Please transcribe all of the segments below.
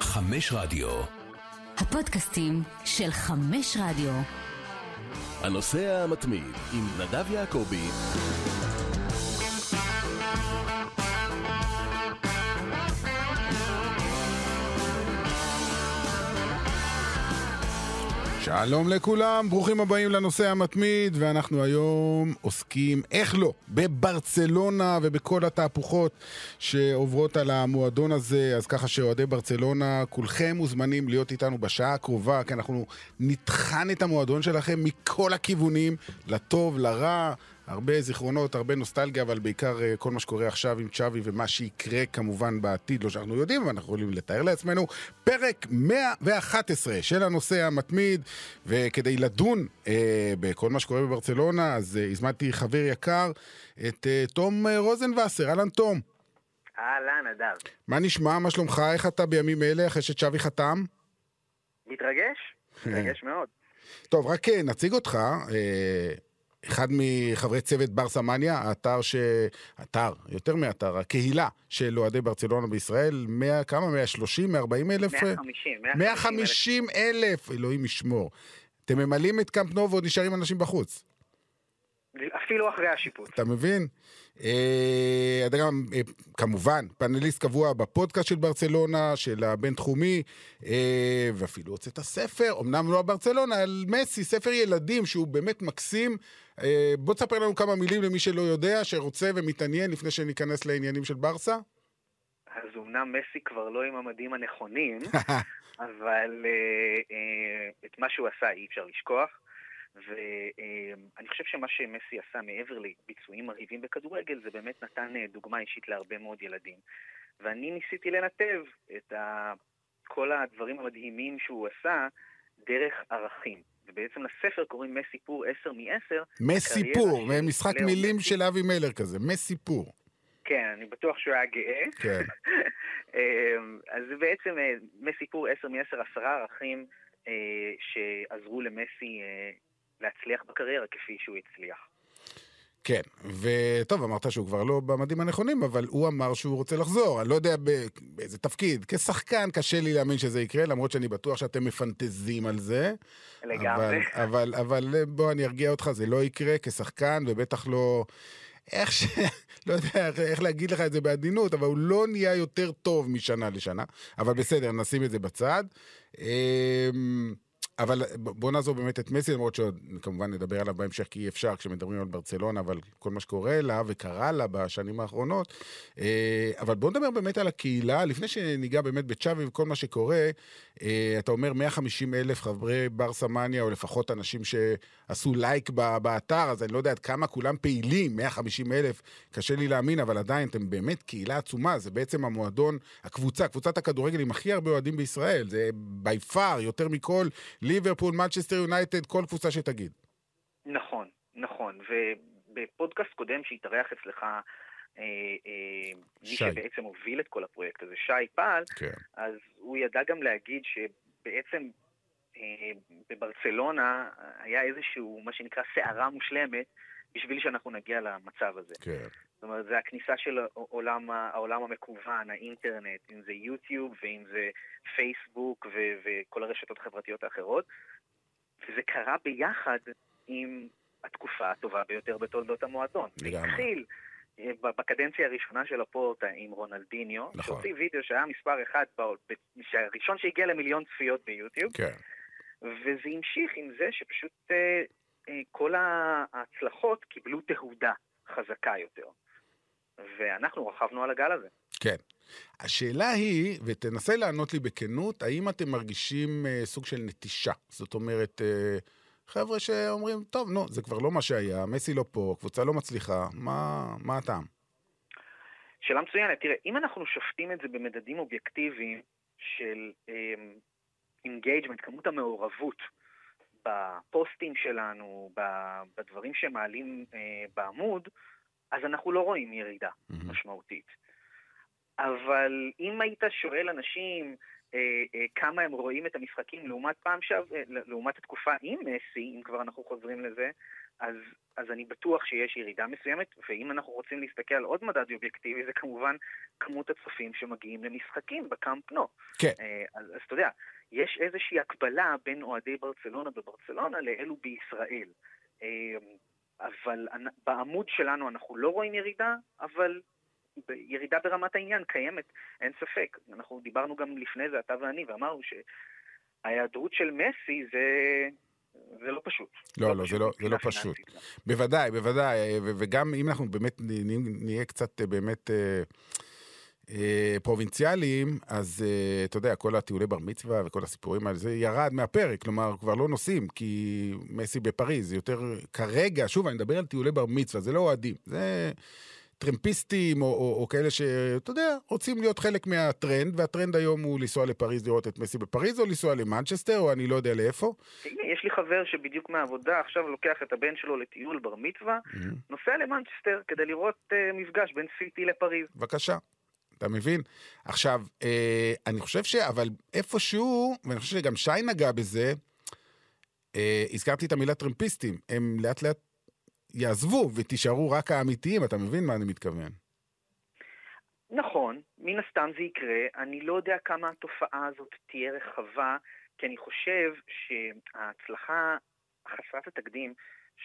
חמש רדיו. הפודקאסטים של חמש רדיו. הנוסע המתמיד עם נדב יעקבי. שלום לכולם, ברוכים הבאים לנושא המתמיד, ואנחנו היום עוסקים, איך לא, בברצלונה ובכל התהפוכות שעוברות על המועדון הזה, אז ככה שאוהדי ברצלונה, כולכם מוזמנים להיות איתנו בשעה הקרובה, כי אנחנו נטחן את המועדון שלכם מכל הכיוונים, לטוב, לרע. הרבה זיכרונות, הרבה נוסטלגיה, אבל בעיקר uh, כל מה שקורה עכשיו עם צ'אבי ומה שיקרה כמובן בעתיד, לא שאנחנו יודעים, אבל אנחנו יכולים לתאר לעצמנו. פרק 111 של הנושא המתמיד, וכדי לדון uh, בכל מה שקורה בברצלונה, אז uh, הזמנתי חבר יקר, את uh, תום uh, רוזנבסר. אהלן תום. אהלן, אדר. מה נשמע? מה שלומך? איך אתה בימים אלה אחרי שצ'אבי חתם? מתרגש? מתרגש מאוד. טוב, רק נציג אותך. Uh, אחד מחברי צוות ברסה מניה, האתר ש... אתר, יותר מאתר, הקהילה של אוהדי ברצלונה בישראל, 100, כמה? 130? 140 אלף? 150. 150 אלף, אלוהים ישמור. אתם ממלאים את קמפ נו ועוד נשארים אנשים בחוץ. אפילו אחרי השיפוט. אתה מבין? אה, אתה גם, אה, כמובן, פאנליסט קבוע בפודקאסט של ברצלונה, של הבינתחומי, אה, ואפילו הוצאת ספר, אמנם לא ברצלונה, על מסי, ספר ילדים שהוא באמת מקסים. בוא תספר לנו כמה מילים למי שלא יודע, שרוצה ומתעניין לפני שניכנס לעניינים של ברסה. אז אמנם מסי כבר לא עם המדים הנכונים, אבל את מה שהוא עשה אי אפשר לשכוח. ואני חושב שמה שמסי עשה מעבר לביצועים מרהיבים בכדורגל, זה באמת נתן אה, דוגמה אישית להרבה מאוד ילדים. ואני ניסיתי לנתב את ה... כל הדברים המדהימים שהוא עשה דרך ערכים. ובעצם לספר קוראים מסיפור 10 מ-10. מסיפור, משחק מילים מסי. של אבי מלר כזה, מסיפור. כן, אני בטוח שהוא היה גאה. כן. אמ, אז זה בעצם אה, מסיפור 10 מ-10, עשרה ערכים אה, שעזרו למסי להצליח בקריירה כפי שהוא הצליח. כן, וטוב, אמרת שהוא כבר לא במדים הנכונים, אבל הוא אמר שהוא רוצה לחזור. אני לא יודע באיזה תפקיד. כשחקן קשה לי להאמין שזה יקרה, למרות שאני בטוח שאתם מפנטזים על זה. לגמרי. אבל, אבל, אבל בוא, אני ארגיע אותך, זה לא יקרה כשחקן, ובטח לא... איך ש... לא יודע איך להגיד לך את זה בעדינות, אבל הוא לא נהיה יותר טוב משנה לשנה. אבל בסדר, נשים את זה בצד. אבל בוא נעזור באמת את מסי, למרות שעוד כמובן נדבר עליו בהמשך, כי אי אפשר כשמדברים על ברצלונה, אבל כל מה שקורה לה וקרה לה בשנים האחרונות. אה, אבל בוא נדבר באמת על הקהילה, לפני שניגע באמת בצ'אבי וכל מה שקורה, אה, אתה אומר 150 אלף חברי ברסה מניה, או לפחות אנשים שעשו לייק באתר, אז אני לא יודע עד כמה כולם פעילים, 150 אלף, קשה לי להאמין, אבל עדיין אתם באמת קהילה עצומה, זה בעצם המועדון, הקבוצה, קבוצת הכדורגל עם הכי הרבה אוהדים בישראל, זה בי פאר, יותר מכל ליברפול, מנצ'סטר יונייטד, כל קבוצה שתגיד. נכון, נכון, ובפודקאסט קודם שהתארח אצלך, אה, אה, מי שבעצם הוביל את כל הפרויקט הזה, שי פעל, כן. אז הוא ידע גם להגיד שבעצם אה, בברצלונה היה איזשהו, מה שנקרא, סערה מושלמת בשביל שאנחנו נגיע למצב הזה. כן. זאת אומרת, זה הכניסה של העולם, העולם המקוון, האינטרנט, אם זה יוטיוב ואם זה פייסבוק ו- וכל הרשתות החברתיות האחרות. וזה קרה ביחד עם התקופה הטובה ביותר בתולדות המועדון. זה התחיל אה, בקדנציה הראשונה של הפורטה עם רונלדיניו, נכון. שהוציא וידאו שהיה מספר אחד, הראשון שהגיע למיליון צפיות ביוטיוב. כן. וזה המשיך עם זה שפשוט אה, כל ההצלחות קיבלו תהודה חזקה יותר. ואנחנו רכבנו על הגל הזה. כן. השאלה היא, ותנסה לענות לי בכנות, האם אתם מרגישים אה, סוג של נטישה? זאת אומרת, אה, חבר'ה שאומרים, טוב, נו, זה כבר לא מה שהיה, מסי לא פה, קבוצה לא מצליחה, מה, מה הטעם? שאלה מצוינת. תראה, אם אנחנו שופטים את זה במדדים אובייקטיביים של engagement, אה, כמות המעורבות בפוסטים שלנו, בדברים שמעלים אה, בעמוד, אז אנחנו לא רואים ירידה mm-hmm. משמעותית. אבל אם היית שואל אנשים אה, אה, כמה הם רואים את המשחקים לעומת פעם שעב... אה, לעומת התקופה עם מסי, אם כבר אנחנו חוזרים לזה, אז, אז אני בטוח שיש ירידה מסוימת, ואם אנחנו רוצים להסתכל על עוד מדד אובייקטיבי, זה כמובן כמות הצופים שמגיעים למשחקים בקאמפ נו. כן. אה, אז, אז אתה יודע, יש איזושהי הקבלה בין אוהדי ברצלונה בברצלונה לאלו בישראל. אה, אבל בעמוד שלנו אנחנו לא רואים ירידה, אבל ירידה ברמת העניין קיימת, אין ספק. אנחנו דיברנו גם לפני זה, אתה ואני, ואמרנו שההיעדרות של מסי זה... זה לא פשוט. לא, לא, לא זה לא, זה לא פשוט. לא. בוודאי, בוודאי, וגם אם אנחנו באמת נהיה קצת באמת אה, אה, פרובינציאליים, אז אה, אתה יודע, כל הטיולי בר מצווה וכל הסיפורים האלה, זה ירד מהפרק, כלומר, כבר לא נוסעים, כי מסי בפריז, יותר כרגע, שוב, אני מדבר על טיולי בר מצווה, זה לא אוהדים, זה... טרמפיסטים, או, או, או כאלה שאתה יודע, רוצים להיות חלק מהטרנד, והטרנד היום הוא לנסוע לפריז לראות את מסי בפריז, או לנסוע למנצ'סטר, או אני לא יודע לאיפה. הנה, יש לי חבר שבדיוק מהעבודה עכשיו לוקח את הבן שלו לטיול בר מצווה, mm-hmm. נוסע למנצ'סטר כדי לראות uh, מפגש בין סיטי לפריז. בבקשה. אתה מבין? עכשיו, אה, אני חושב ש... אבל איפשהו, ואני חושב שגם שי נגע בזה, אה, הזכרתי את המילה טרמפיסטים. הם לאט לאט יעזבו ותישארו רק האמיתיים, אתה מבין מה אני מתכוון? נכון, מן הסתם זה יקרה. אני לא יודע כמה התופעה הזאת תהיה רחבה, כי אני חושב שההצלחה חסרת התקדים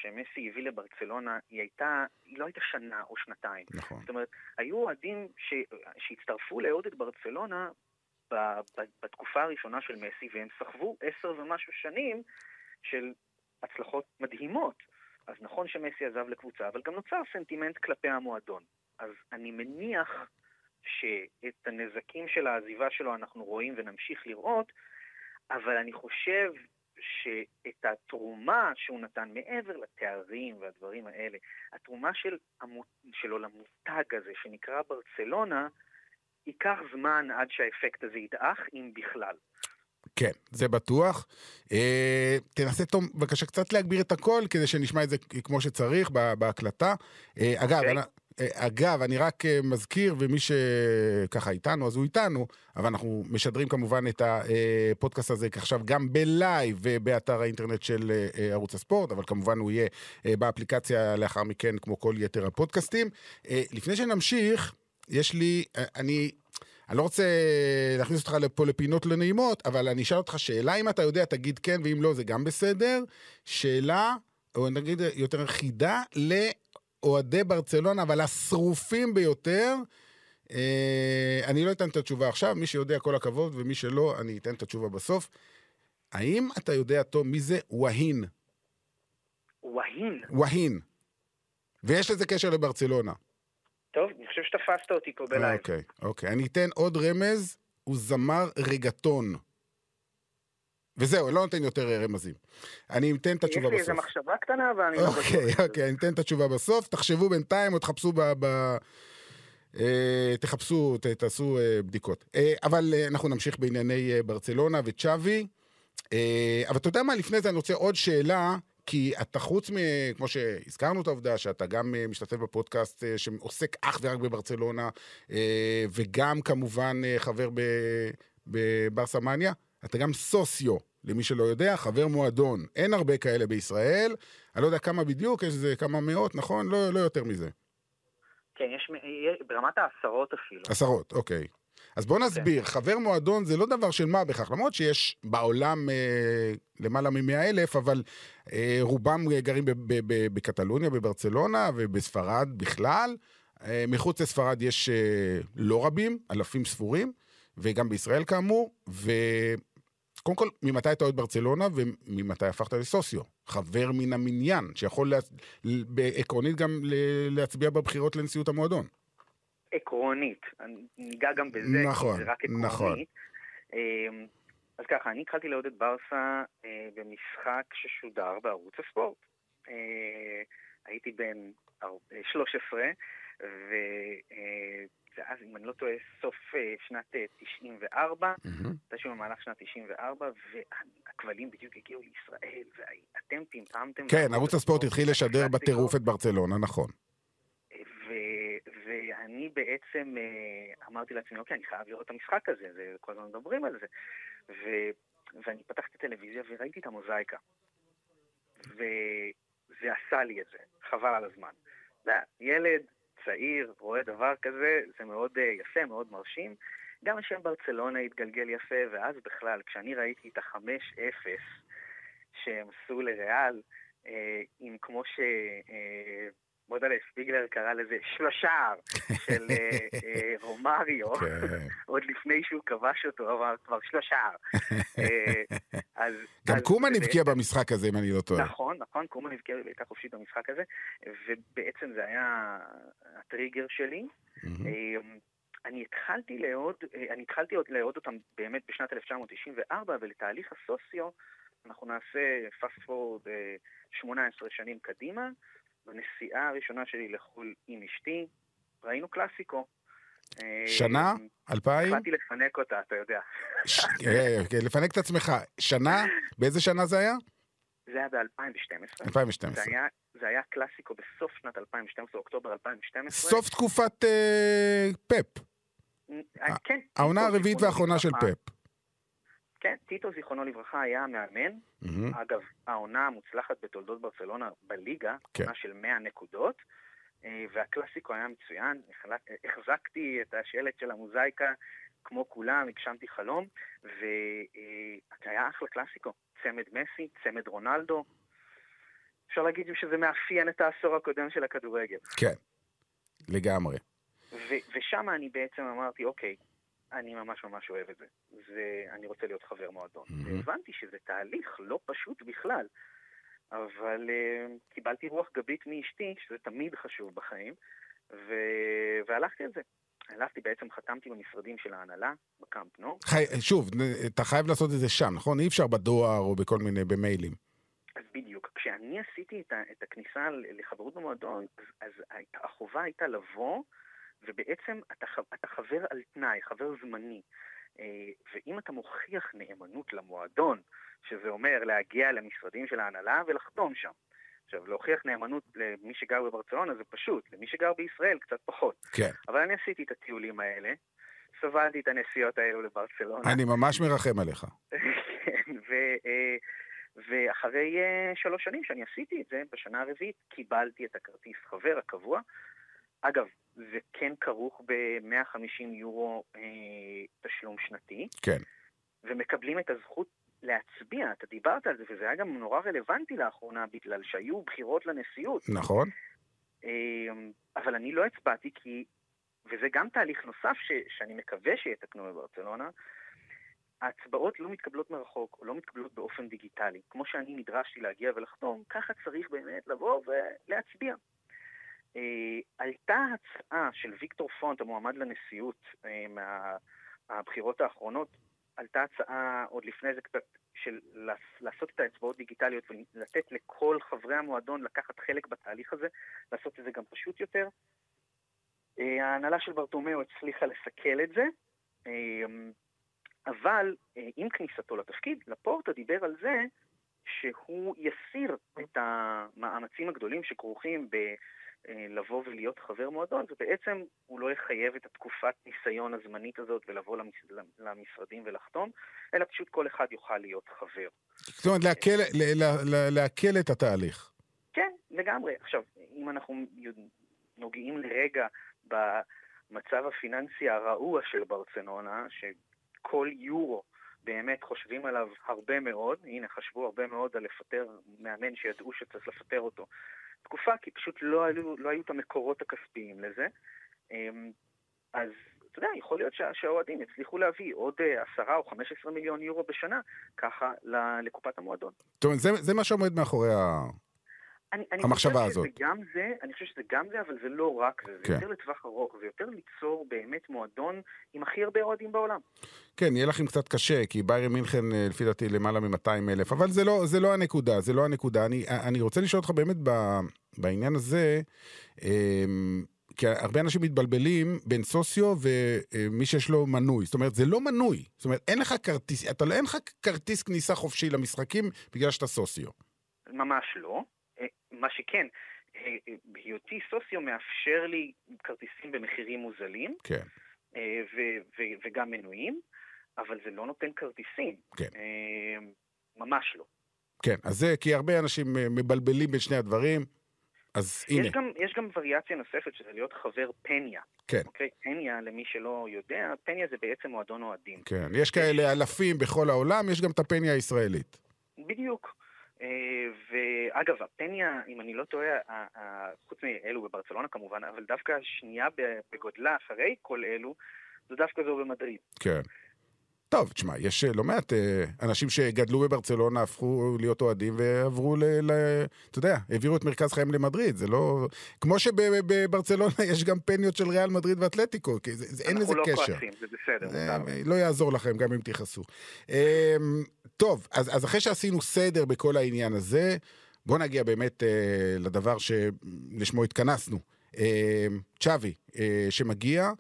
שמסי הביא לברצלונה, היא הייתה, היא לא הייתה שנה או שנתיים. נכון. זאת אומרת, היו אוהדים ש, שהצטרפו לאהוד את ברצלונה ב, ב, בתקופה הראשונה של מסי, והם סחבו עשר ומשהו שנים של הצלחות מדהימות. אז נכון שמסי עזב לקבוצה, אבל גם נוצר סנטימנט כלפי המועדון. אז אני מניח שאת הנזקים של העזיבה שלו אנחנו רואים ונמשיך לראות, אבל אני חושב שאת התרומה שהוא נתן מעבר לתארים והדברים האלה, התרומה של, שלו למותג הזה שנקרא ברצלונה, ייקח זמן עד שהאפקט הזה ידעך, אם בכלל. כן, זה בטוח. אה, תנסה, תום, בבקשה קצת להגביר את הקול, כדי שנשמע את זה כמו שצריך בהקלטה. אה, אגב, okay. אה, אגב, אני רק אה, מזכיר, ומי שככה איתנו, אז הוא איתנו, אבל אנחנו משדרים כמובן את הפודקאסט הזה עכשיו גם בלייב ובאתר האינטרנט של אה, ערוץ הספורט, אבל כמובן הוא יהיה באפליקציה לאחר מכן, כמו כל יתר הפודקאסטים. לפני שנמשיך, יש לי, אני אני לא רוצה להכניס אותך לפה לפינות לא נעימות, אבל אני אשאל אותך שאלה, אם אתה יודע, תגיד כן, ואם לא, זה גם בסדר. שאלה, או נגיד יותר חידה, לאוהדי ברצלונה, אבל השרופים ביותר. אה, אני לא אתן את התשובה עכשיו, מי שיודע כל הכבוד, ומי שלא, אני אתן את התשובה בסוף. האם אתה יודע, תום, מי זה וואהין? וואהין? וואהין. ויש לזה קשר לברצלונה. טוב, אני חושב שתפסת אותי פה בלייב. אוקיי, אוקיי. אני אתן עוד רמז, הוא זמר רגטון. וזהו, אני לא נותן יותר רמזים. אני אתן את התשובה בסוף. יש לי איזה מחשבה קטנה, ואני לא אוקיי, אוקיי, אני אתן את התשובה בסוף. תחשבו בינתיים, או תחפשו ב... ב... אה, תחפשו, תעשו אה, בדיקות. אה, אבל אה, אנחנו נמשיך בענייני אה, ברצלונה וצ'אבי. אה, אבל אתה יודע מה, לפני זה אני רוצה עוד שאלה, כי אתה חוץ מ... כמו שהזכרנו את העובדה שאתה גם אה, משתתף בפודקאסט אה, שעוסק אך ורק בברצלונה, אה, וגם כמובן חבר בברסה מניה, אתה גם סוציו, למי שלא יודע, חבר מועדון. אין הרבה כאלה בישראל, אני לא יודע כמה בדיוק, יש איזה כמה מאות, נכון? לא, לא יותר מזה. כן, יש, ברמת העשרות אפילו. עשרות, אוקיי. אז בוא נסביר, okay. חבר מועדון זה לא דבר של מה בכך, למרות שיש בעולם אה, למעלה מ-100 אלף, אבל אה, רובם גרים בקטלוניה, בברצלונה ובספרד בכלל. אה, מחוץ לספרד יש אה, לא רבים, אלפים ספורים, וגם בישראל כאמור, וקודם כל, ממתי אתה אוהד ברצלונה וממתי הפכת לסוציו? חבר מן המניין, שיכול לה... עקרונית גם להצביע בבחירות לנשיאות המועדון. עקרונית, ניגע גם בזה, נכון, זה רק עקרונית. נכון. אז ככה, אני התחלתי לעודד ברסה אה, במשחק ששודר בערוץ הספורט. אה, הייתי בן 13, ואז, אם אני לא טועה, סוף אה, שנת 94, הייתה שם במהלך שנת 94, והכבלים בדיוק הגיעו לישראל, ואתם פמפמתם... כן, ערוץ הספורט התחיל לשדר בטירוף את ברצלונה, נכון. ו- ואני בעצם אה, אמרתי לעצמי, אוקיי, אני חייב לראות את המשחק הזה, זה, כל הזמן מדברים על זה. ו- ואני פתחתי את הטלוויזיה וראיתי את המוזאיקה. וזה עשה לי את זה, חבל על הזמן. ילד צעיר רואה דבר כזה, זה מאוד אה, יפה, מאוד מרשים. גם השם ברצלונה התגלגל יפה, ואז בכלל, כשאני ראיתי את החמש אפס שהם עשו לריאל, אה, עם כמו ש... מודלה ספיגלר קרא לזה שלושה של אה, אה, רומריו, כן. עוד לפני שהוא כבש אותו, אבל כבר שלושה. אה, גם קומן הבקיע במשחק הזה, אם אני לא טועה. נכון, נכון, קומן הבקיע בבעיטה חופשית במשחק הזה, ובעצם זה היה הטריגר שלי. אמ, אני התחלתי לאהוד, אה, אני התחלתי עוד לאהוד אותם באמת בשנת 1994, ולתהליך הסוציו אנחנו נעשה fast forward אה, 18 שנים קדימה. בנסיעה הראשונה שלי לחו"ל עם אשתי, ראינו קלאסיקו. אה, שנה? אלפיים? החלטתי לפנק אותה, אתה יודע. ש- אה, כן, לפנק את עצמך. שנה? באיזה שנה זה היה? זה היה ב-2012. 2012. זה היה, זה היה קלאסיקו בסוף שנת 2012, אוקטובר 2012. סוף תקופת אה, פפ. אה, כן. העונה הרביעית והאחרונה של לברכה. כן, טיטו זיכרונו לברכה היה המאמן. מהמם. אגב, העונה המוצלחת בתולדות ברצלונה בליגה, כן. עונה של 100 נקודות, אה, והקלאסיקו היה מצוין. החזקתי את השלט של המוזאיקה כמו כולם, הגשמתי חלום, והיה אחלה קלאסיקו. צמד מסי, צמד רונלדו. אפשר להגיד שזה מאפיין את העשור הקודם של הכדורגל. כן, לגמרי. ו- ושם אני בעצם אמרתי, אוקיי, אני ממש ממש אוהב את זה. ואני רוצה להיות חבר מועדון. Mhm. והבנתי שזה תהליך לא פשוט בכלל, אבל uh, קיבלתי רוח גבית מאשתי, שזה תמיד חשוב בחיים, ו- והלכתי על זה. הלכתי, בעצם חתמתי במשרדים של ההנהלה, בקאמפ נו. חי- שוב, אתה חייב לעשות את זה שם, נכון? אי אפשר בדואר או בכל מיני, במיילים. אז בדיוק, כשאני עשיתי את, ה- את הכניסה לחברות במועדון, אז, אז החובה הייתה לבוא, ובעצם אתה, אתה חבר על תנאי, חבר זמני. אה, ואם אתה מוכיח נאמנות למועדון, שזה אומר להגיע למשרדים של ההנהלה ולחתום שם. עכשיו, להוכיח נאמנות למי שגר בברצלונה זה פשוט, למי שגר בישראל קצת פחות. כן. אבל אני עשיתי את הטיולים האלה, סבלתי את הנסיעות האלו לברצלונה. אני ממש מרחם עליך. כן, ו- אה, ואחרי אה, שלוש שנים שאני עשיתי את זה, בשנה הרביעית קיבלתי את הכרטיס חבר הקבוע. אגב, זה כן כרוך ב-150 יורו אה, תשלום שנתי, כן. ומקבלים את הזכות להצביע. אתה דיברת על זה, וזה היה גם נורא רלוונטי לאחרונה, בגלל שהיו בחירות לנשיאות. נכון? אה, אבל אני לא הצבעתי כי, וזה גם תהליך נוסף ש, שאני מקווה שיתקנו בברצלונה, ההצבעות לא מתקבלות מרחוק, או לא מתקבלות באופן דיגיטלי. כמו שאני נדרשתי להגיע ולחתום, ככה צריך באמת לבוא ולהצביע. אה, עלתה הצעה של ויקטור פונט, המועמד לנשיאות אה, מהבחירות האחרונות, עלתה הצעה עוד לפני זה קצת של לעש- לעשות את האצבעות דיגיטליות ולתת לכל חברי המועדון לקחת חלק בתהליך הזה, לעשות את זה גם פשוט יותר. אה, ההנהלה של ברטומיאו הצליחה לסכל את זה, אה, אבל אה, עם כניסתו לתפקיד, לפורטה דיבר על זה שהוא יסיר את המאמצים הגדולים שכרוכים ב... אה, לבוא ולהיות חבר מועדון, ובעצם הוא לא יחייב את התקופת ניסיון הזמנית הזאת ולבוא למש... למשרדים ולחתום, אלא פשוט כל אחד יוכל להיות חבר. זאת אומרת, להקל- להקל את התהליך. כן, לגמרי. עכשיו, אם אנחנו נוגעים לרגע במצב הפיננסי הרעוע של ברצלונה, שכל יורו באמת חושבים עליו הרבה מאוד, הנה, חשבו הרבה מאוד על לפטר מאמן שידעו שצריך לפטר אותו. תקופה, כי פשוט לא היו, לא היו את המקורות הכספיים לזה. אמ, אז אתה יודע, יכול להיות שה- שהאוהדים יצליחו להביא עוד אה, עשרה או חמש עשרה מיליון יורו בשנה, ככה לקופת המועדון. זאת אומרת, זה- זה מה שעומד מאחורי. אני, אני המחשבה חושב הזאת. גם זה, אני חושב שזה גם זה, אבל זה לא רק זה, זה כן. יותר לטווח ארוך, זה יותר ליצור באמת מועדון עם הכי הרבה אוהדים בעולם. כן, יהיה לכם קצת קשה, כי ביירן מינכן, אה, לפי דעתי, למעלה מ-200 אלף, אבל זה לא, זה לא הנקודה, זה לא הנקודה. אני, אני רוצה לשאול אותך באמת ב, בעניין הזה, אמ, כי הרבה אנשים מתבלבלים בין סוציו ומי שיש לו מנוי. זאת אומרת, זה לא מנוי. זאת אומרת, אין לך כרטיס, אתה, לא- אין לך כרטיס כניסה חופשי למשחקים בגלל שאתה סוציו. ממש לא. אה, מה שכן, בהיותי סוציו מאפשר לי כרטיסים במחירים מוזלים, כן. אה, ו- ו- וגם מנויים, אבל זה לא נותן כרטיסים. כן. אה, ממש לא. כן, אז זה כי הרבה אנשים אה, מבלבלים בין שני הדברים, אז יש הנה. גם, יש גם וריאציה נוספת, שזה להיות חבר פניה. כן. אוקיי? פניה, למי שלא יודע, פניה זה בעצם מועדון אוהדים. כן, יש כאלה אלפים בכל העולם, יש גם את הפניה הישראלית. בדיוק. אה, ואגב, הפניה, אם אני לא טועה, חוץ מאלו בברצלונה כמובן, אבל דווקא השנייה בגודלה אחרי כל אלו, זו דווקא זו במדריד. כן. טוב, תשמע, יש אה, לא מעט אה, אנשים שגדלו בברצלונה, הפכו להיות אוהדים ועברו ל... ל... אתה יודע, העבירו את מרכז חייהם למדריד, זה לא... כמו שבברצלונה יש גם פניות של ריאל מדריד ואתלטיקו, כי זה, זה, אין לזה אנחנו לא קשר. כועסים, זה בסדר. זה. לא יעזור לכם גם אם תכעסו. אמ, טוב, אז, אז אחרי שעשינו סדר בכל העניין הזה, בואו נגיע באמת אה, לדבר שלשמו התכנסנו. אה, צ'אבי, אה, שמגיע,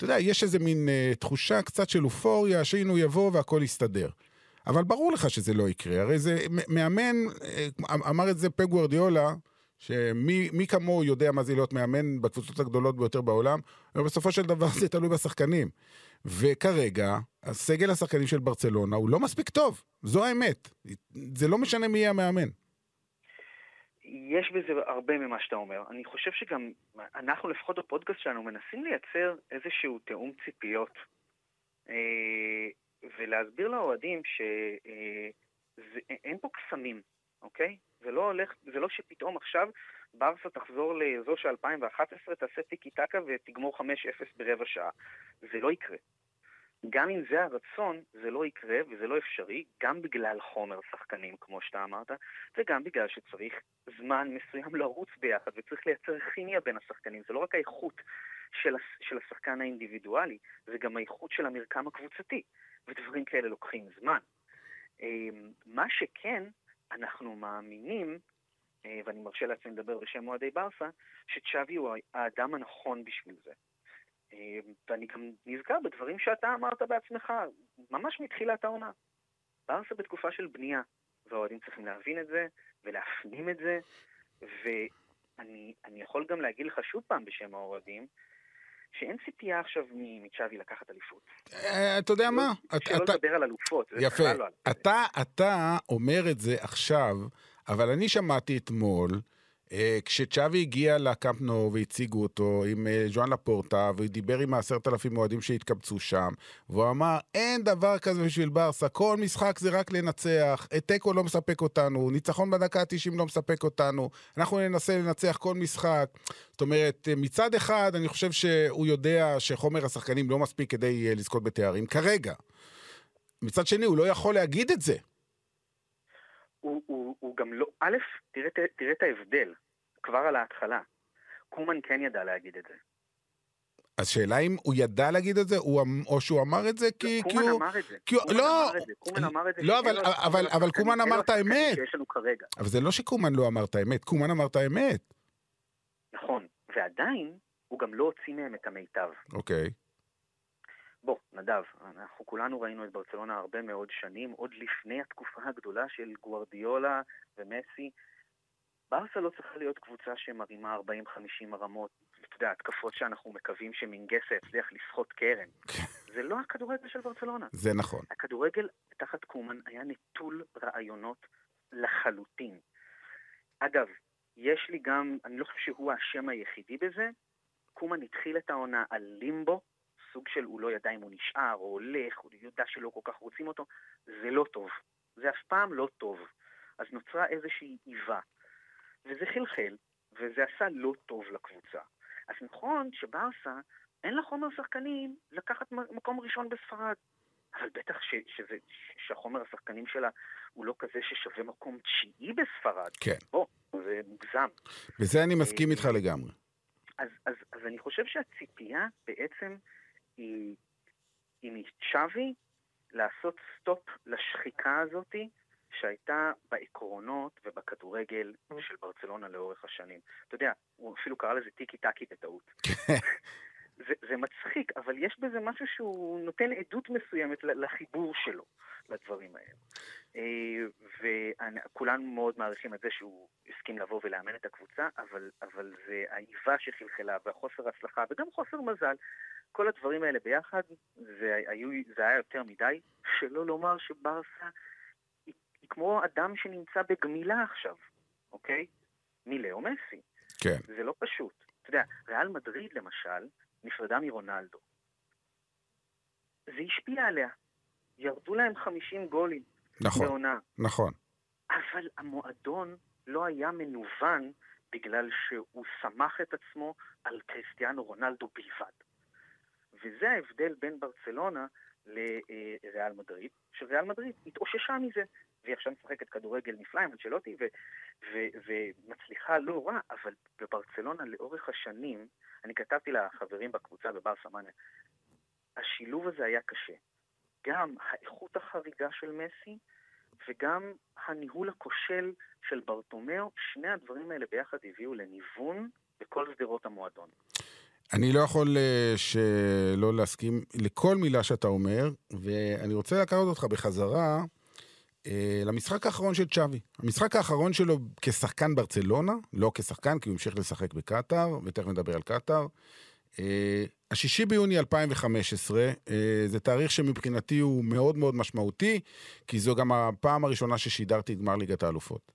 ואתה יודע, יש איזה מין אה, תחושה קצת של אופוריה, שהנה הוא יבוא והכל יסתדר. אבל ברור לך שזה לא יקרה, הרי זה מאמן, אה, אמר את זה פג גוורדיולה, שמי מי כמוהו יודע מה זה להיות מאמן בקבוצות הגדולות ביותר בעולם, ובסופו של דבר זה תלוי בשחקנים. וכרגע, הסגל השחקנים של ברצלונה הוא לא מספיק טוב, זו האמת. זה לא משנה מי יהיה המאמן. יש בזה הרבה ממה שאתה אומר. אני חושב שגם אנחנו, לפחות בפודקאסט שלנו, מנסים לייצר איזשהו תיאום ציפיות. אה, ולהסביר לאוהדים שאין פה קסמים, אוקיי? זה לא הולך, זה לא שפתאום עכשיו ברסה תחזור לאזור של 2011, תעשה טיקי טקה ותגמור 5-0 ברבע שעה. זה לא יקרה. גם אם זה הרצון, זה לא יקרה וזה לא אפשרי, גם בגלל חומר שחקנים, כמו שאתה אמרת, וגם בגלל שצריך זמן מסוים לרוץ ביחד, וצריך לייצר כימיה בין השחקנים. זה לא רק האיכות של, של השחקן האינדיבידואלי, זה גם האיכות של המרקם הקבוצתי, ודברים כאלה לוקחים זמן. אמ, מה שכן, אנחנו מאמינים, אה, ואני מרשה לעצמי לדבר בשם אוהדי ברסה, שצ'אבי הוא האדם הנכון בשביל זה. אה, ואני גם נזכר בדברים שאתה אמרת בעצמך, ממש מתחילת העונה. ברסה בתקופה של בנייה, והאוהדים צריכים להבין את זה, ולהפנים את זה, ואני אני יכול גם להגיד לך שוב פעם בשם האוהדים, שאין ציפייה עכשיו מצ'אבי לקחת אליפות. אה, אתה יודע מה? שלא לדבר על אלופות, זה יפה. בכלל לא. אתה, אומר את זה עכשיו, אבל אני שמעתי אתמול, כשצ'אבי הגיע לקאמפ נו והציגו אותו עם אה, ז'ואן לפורטה, והוא דיבר עם העשרת אלפים אוהדים שהתקבצו שם, והוא אמר, אין דבר כזה בשביל ברסה, כל משחק זה רק לנצח, אה, תיקו לא מספק אותנו, ניצחון בדקה ה-90 לא מספק אותנו, אנחנו ננסה לנצח כל משחק. זאת אומרת, אה, מצד אחד, אני חושב שהוא יודע שחומר השחקנים לא מספיק כדי אה, לזכות בתארים, כרגע. מצד שני, הוא לא יכול להגיד את זה. הוא, הוא, הוא גם לא, א', תראה, תראה את ההבדל, כבר על ההתחלה. קומן כן ידע להגיד את זה. אז שאלה אם הוא ידע להגיד את זה, הוא, אמ- או שהוא אמר את זה כי, כי קומן הוא... אמר את זה. כי הוא- קומן לא, אמר את זה. קומן אמר את זה. לא, אבל- אבל- אבל השחקנים, קומן אמר את האמת. שיש לנו כרגע. אבל זה לא שקומן לא אמר את האמת, קומן אמר את האמת. נכון. ועדיין, הוא גם לא הוציא מהם את המיטב. אוקיי. בוא, נדב, אנחנו כולנו ראינו את ברצלונה הרבה מאוד שנים, עוד לפני התקופה הגדולה של גוארדיולה ומסי. ברסה לא צריכה להיות קבוצה שמרימה 40-50 הרמות, אתה יודע, התקפות שאנחנו מקווים שמינגסה יצליח לסחוט קרן. זה לא הכדורגל של ברצלונה. זה נכון. הכדורגל תחת קומן היה נטול רעיונות לחלוטין. אגב, יש לי גם, אני לא חושב שהוא האשם היחידי בזה, קומן התחיל את העונה על לימבו, סוג של הוא לא ידע אם הוא נשאר או הולך, הוא יודע שלא כל כך רוצים אותו, זה לא טוב. זה אף פעם לא טוב. אז נוצרה איזושהי איבה. וזה חלחל, וזה עשה לא טוב לקבוצה. אז נכון שברסה, אין לה חומר שחקנים לקחת מקום ראשון בספרד. אבל בטח ש, שזה, שהחומר השחקנים שלה הוא לא כזה ששווה מקום תשיעי בספרד. כן. בוא, זה מוגזם. בזה אני מסכים איתך לגמרי. אז, אז, אז אני חושב שהציפייה בעצם היא, היא מצ'אבי לעשות stop לשחיקה הזאתי שהייתה בעקרונות ובכדורגל של ברצלונה לאורך השנים. אתה יודע, הוא אפילו קרא לזה טיקי טקי בטעות. זה, זה מצחיק, אבל יש בזה משהו שהוא נותן עדות מסוימת לחיבור שלו לדברים האלה. וכולנו מאוד מעריכים את זה שהוא הסכים לבוא ולאמן את הקבוצה, אבל, אבל זה האיבה שחלחלה והחוסר הצלחה וגם חוסר מזל. כל הדברים האלה ביחד, זה, היו, זה היה יותר מדי, שלא לומר שברסה היא, היא כמו אדם שנמצא בגמילה עכשיו, אוקיי? מלאו מסי. כן. זה לא פשוט. אתה יודע, ריאל מדריד למשל, נפרדה מרונלדו. זה השפיע עליה. ירדו להם 50 גולים. נכון, בעונה. נכון. אבל המועדון לא היה מנוון בגלל שהוא סמך את עצמו על קריסטיאנו רונלדו בלבד. וזה ההבדל בין ברצלונה לריאל מדריד, שריאל מדריד התאוששה מזה, והיא עכשיו משחקת כדורגל נפלא עם אנצ'לוטי ומצליחה לא רע, אבל בברצלונה לאורך השנים, אני כתבתי לחברים בקבוצה בברסה מאנה, השילוב הזה היה קשה. גם האיכות החריגה של מסי וגם הניהול הכושל של ברטומיאו, שני הדברים האלה ביחד הביאו לניוון בכל שדרות המועדון. אני לא יכול uh, שלא להסכים לכל מילה שאתה אומר, ואני רוצה לקחת אותך בחזרה uh, למשחק האחרון של צ'אבי. המשחק האחרון שלו כשחקן ברצלונה, לא כשחקן, כי הוא המשיך לשחק בקטאר, ותכף נדבר על קטאר. אה, השישי ביוני 2015 אה, זה תאריך שמבחינתי הוא מאוד מאוד משמעותי, כי זו גם הפעם הראשונה ששידרתי את גמר ליגת האלופות.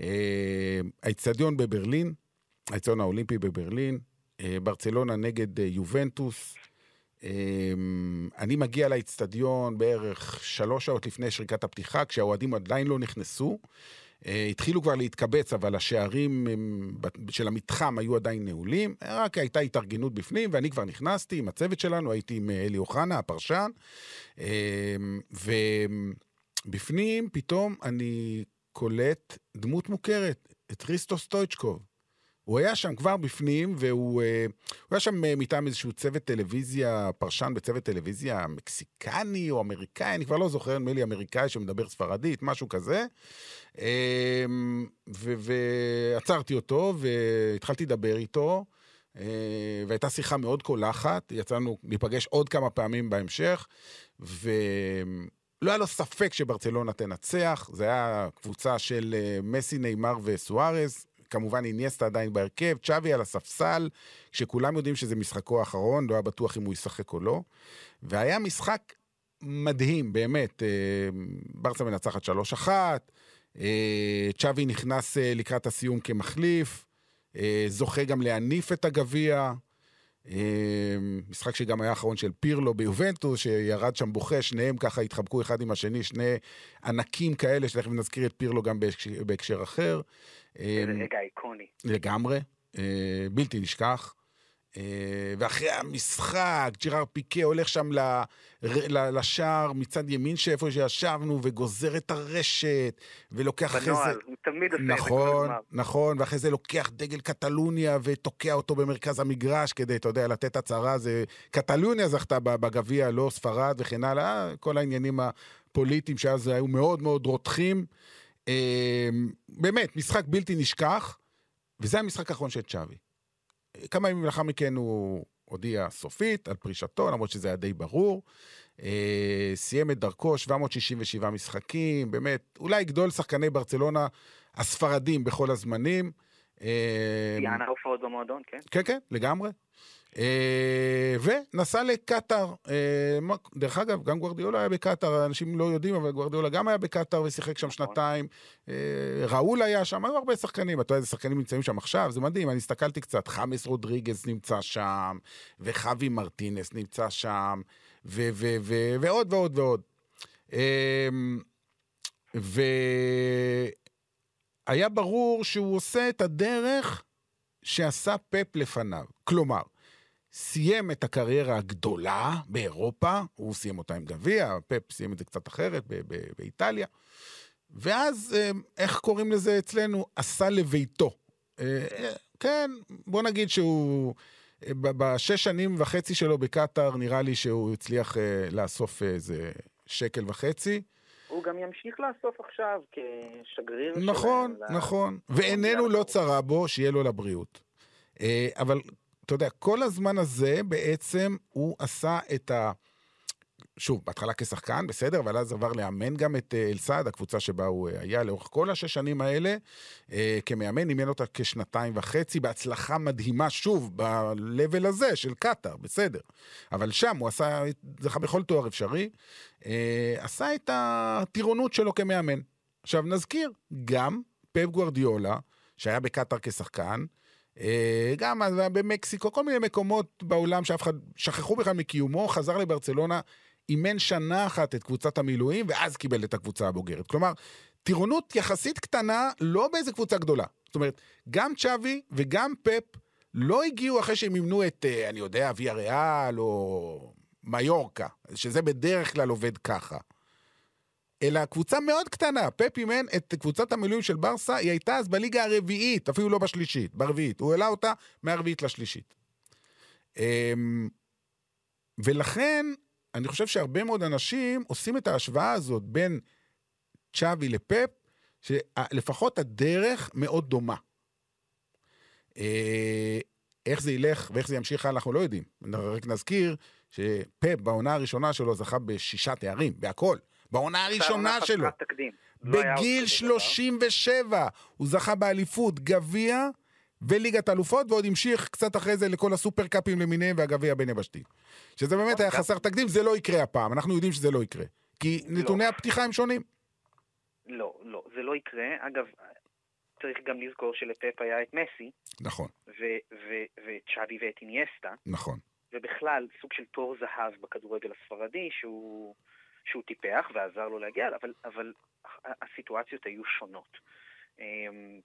אה, האיצטדיון בברלין, האיצטדיון האולימפי בברלין, ברצלונה נגד יובנטוס. אני מגיע לאיצטדיון בערך שלוש שעות לפני שריקת הפתיחה, כשהאוהדים עדיין לא נכנסו. אה, התחילו כבר להתקבץ, אבל השערים של המתחם היו עדיין נעולים, רק הייתה התארגנות בפנים, ואני כבר נכנסתי עם הצוות שלנו, הייתי עם אלי אוחנה, הפרשן, אה, ובפנים פתאום אני קולט דמות מוכרת, את הריסטו סטויצ'קוב. הוא היה שם כבר בפנים, והוא אה, היה שם אה, מטעם איזשהו צוות טלוויזיה, פרשן בצוות טלוויזיה מקסיקני או אמריקאי, אני כבר לא זוכר, נדמה לי אמריקאי שמדבר ספרדית, משהו כזה. אה, ועצרתי אותו והתחלתי לדבר איתו, והייתה שיחה מאוד קולחת, יצאנו להיפגש עוד כמה פעמים בהמשך, ו... לא היה לו ספק שברצלונה תנצח, זה היה קבוצה של מסי, נאמר וסוארז, כמובן איניאסטה עדיין בהרכב, צ'אבי על הספסל, כשכולם יודעים שזה משחקו האחרון, לא היה בטוח אם הוא ישחק או לא. והיה משחק מדהים, באמת. אה, ברסה מנצחת 3-1, אה, צ'אבי נכנס אה, לקראת הסיום כמחליף, זוכה גם להניף את הגביע. משחק שגם היה האחרון של פירלו ביובנטוס, שירד שם בוכה, שניהם ככה התחבקו אחד עם השני, שני ענקים כאלה, שתכף נזכיר את פירלו גם בהקשר אחר. זה אמ, רגע איקוני. לגמרי, אה, בלתי נשכח. אה, ואחרי המשחק, ג'יראר פיקה הולך שם לשער מצד ימין שאיפה שישבנו, וגוזר את הרשת, ולוקח אחרי זה... בנוהל, הוא תמיד עושה את זה כל נכון. נכון, ואחרי זה לוקח דגל קטלוניה ותוקע אותו במרכז המגרש כדי, אתה יודע, לתת הצהרה. זה... קטלוניה זכתה בגביע, לא ספרד וכן הלאה, כל העניינים הפוליטיים שאז היו מאוד מאוד רותחים. אמ, באמת, משחק בלתי נשכח, וזה המשחק האחרון של צ'אבי. כמה ימים לאחר מכן הוא הודיע סופית על פרישתו, למרות שזה היה די ברור. אה, סיים את דרכו, 767 משחקים, באמת, אולי גדול שחקני ברצלונה הספרדים בכל הזמנים. יענה הופעות במועדון, כן? כן, כן, לגמרי. אה, ונסע לקטאר. אה, דרך אגב, גם גוורדיאולה היה בקטאר, אנשים לא יודעים, אבל גוורדיאולה גם היה בקטאר ושיחק שם נכון. שנתיים. אה, ראול היה שם, היו הרבה שחקנים, אתה יודע איזה שחקנים נמצאים שם עכשיו, זה מדהים, אני הסתכלתי קצת, חמאס רודריגז נמצא שם, וחווי מרטינס נמצא שם, ועוד ועוד ועוד. והיה ברור שהוא עושה את הדרך שעשה פפ לפניו. כלומר, סיים את הקריירה הגדולה באירופה, הוא סיים אותה עם גביע, פפ סיים את זה קצת אחרת באיטליה, ואז, אה, איך קוראים לזה אצלנו? עשה לביתו. אה, כן, בוא נגיד שהוא, אה, בשש שנים וחצי שלו בקטאר, נראה לי שהוא הצליח לאסוף איזה שקל וחצי. הוא גם ימשיך לאסוף עכשיו כשגריר נכון, שלהם. נכון, נכון. ועינינו לא צרה בו, שיהיה לו לבריאות. אבל אתה יודע, כל הזמן הזה בעצם הוא עשה את ה... שוב, בהתחלה כשחקן, בסדר, אבל אז עבר לאמן גם את אה, אלסעד, הקבוצה שבה הוא אה, היה לאורך כל השש שנים האלה. אה, כמאמן, אימן אותה כשנתיים וחצי, בהצלחה מדהימה, שוב, ב-level הזה של קטאר, בסדר. אבל שם הוא עשה, זכה בכל תואר אפשרי, עשה את הטירונות שלו כמאמן. עכשיו נזכיר, גם פפ גוורדיולה, שהיה בקטאר כשחקן, גם במקסיקו, כל מיני מקומות בעולם שאף אחד, שכחו בכלל מקיומו, חזר לברצלונה אימן שנה אחת את קבוצת המילואים, ואז קיבל את הקבוצה הבוגרת. כלומר, טירונות יחסית קטנה, לא באיזה קבוצה גדולה. זאת אומרת, גם צ'אבי וגם פפ לא הגיעו אחרי שהם אימנו את, אה, אני יודע, ויה ריאל או מיורקה, שזה בדרך כלל עובד ככה. אלא קבוצה מאוד קטנה. פפ אימן את קבוצת המילואים של ברסה, היא הייתה אז בליגה הרביעית, אפילו לא בשלישית, ברביעית. הוא העלה אותה מהרביעית לשלישית. אמ, ולכן אני חושב שהרבה מאוד אנשים עושים את ההשוואה הזאת בין צ'אבי לפפ, שלפחות הדרך מאוד דומה. אה, איך זה ילך ואיך זה ימשיך אנחנו לא יודעים. רק נזכיר שפפ בעונה הראשונה שלו זכה בשישה תארים, בהכל. בעונה הראשונה שלו. לא בגיל 37 הוא זכה באליפות, גביע וליגת אלופות, ועוד המשיך קצת אחרי זה לכל הסופרקאפים למיניהם והגביע הבין-יבשתי. שזה באמת היה חסר תקדים, זה לא יקרה הפעם, אנחנו יודעים שזה לא יקרה. כי לא. נתוני הפתיחה הם שונים. לא, לא, זה לא יקרה. אגב, צריך גם לזכור שלפפ היה את מסי. נכון. ואת צ'אבי ואת אינייסטה. נכון. ובכלל, סוג של תור זהב בכדורגל הספרדי, שהוא, שהוא טיפח ועזר לו להגיע, אבל, אבל הסיטואציות היו שונות. אמ,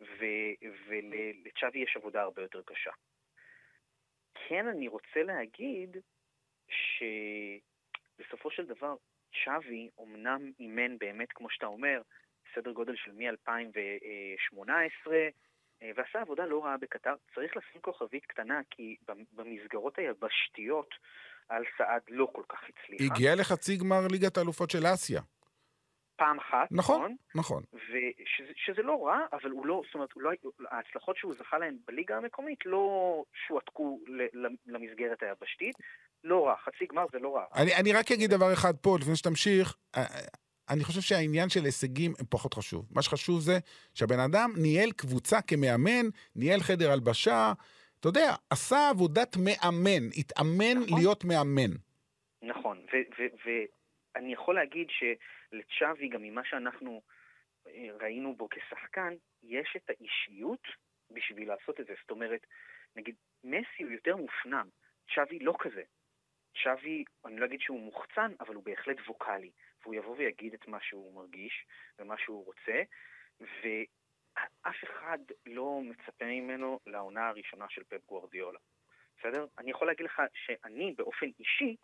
ולצ'אבי יש עבודה הרבה יותר קשה. כן אני רוצה להגיד שבסופו של דבר צ'אבי אומנם אימן באמת, כמו שאתה אומר, סדר גודל של מ-2018, ועשה עבודה לא רעה בקטר. צריך לשים כוכבית קטנה, כי במסגרות היבשתיות, על סעד לא כל כך הצליחה. הגיע לחצי גמר ליגת האלופות של אסיה. פעם אחת, נכון? נכון. ושזה לא רע, אבל הוא לא, זאת אומרת, לא, ההצלחות שהוא זכה להן בליגה המקומית לא שועתקו למסגרת היבשתית. לא רע, חצי גמר זה לא רע. אני, אני רק אגיד דבר אחד פה, לפני שתמשיך. אה, אה, אני חושב שהעניין של הישגים פחות חשוב. מה שחשוב זה שהבן אדם ניהל קבוצה כמאמן, ניהל חדר הלבשה, אתה יודע, עשה עבודת מאמן, התאמן נכון. להיות מאמן. נכון, ואני יכול להגיד ש... לצ'אבי, גם ממה שאנחנו אה, ראינו בו כשחקן, יש את האישיות בשביל לעשות את זה. זאת אומרת, נגיד, מסי הוא יותר מופנם, צ'אבי לא כזה. צ'אבי, אני לא אגיד שהוא מוחצן, אבל הוא בהחלט ווקאלי. והוא יבוא ויגיד את מה שהוא מרגיש ומה שהוא רוצה, ואף אחד לא מצפה ממנו לעונה הראשונה של פפ גוורדיולה. בסדר? אני יכול להגיד לך שאני באופן אישי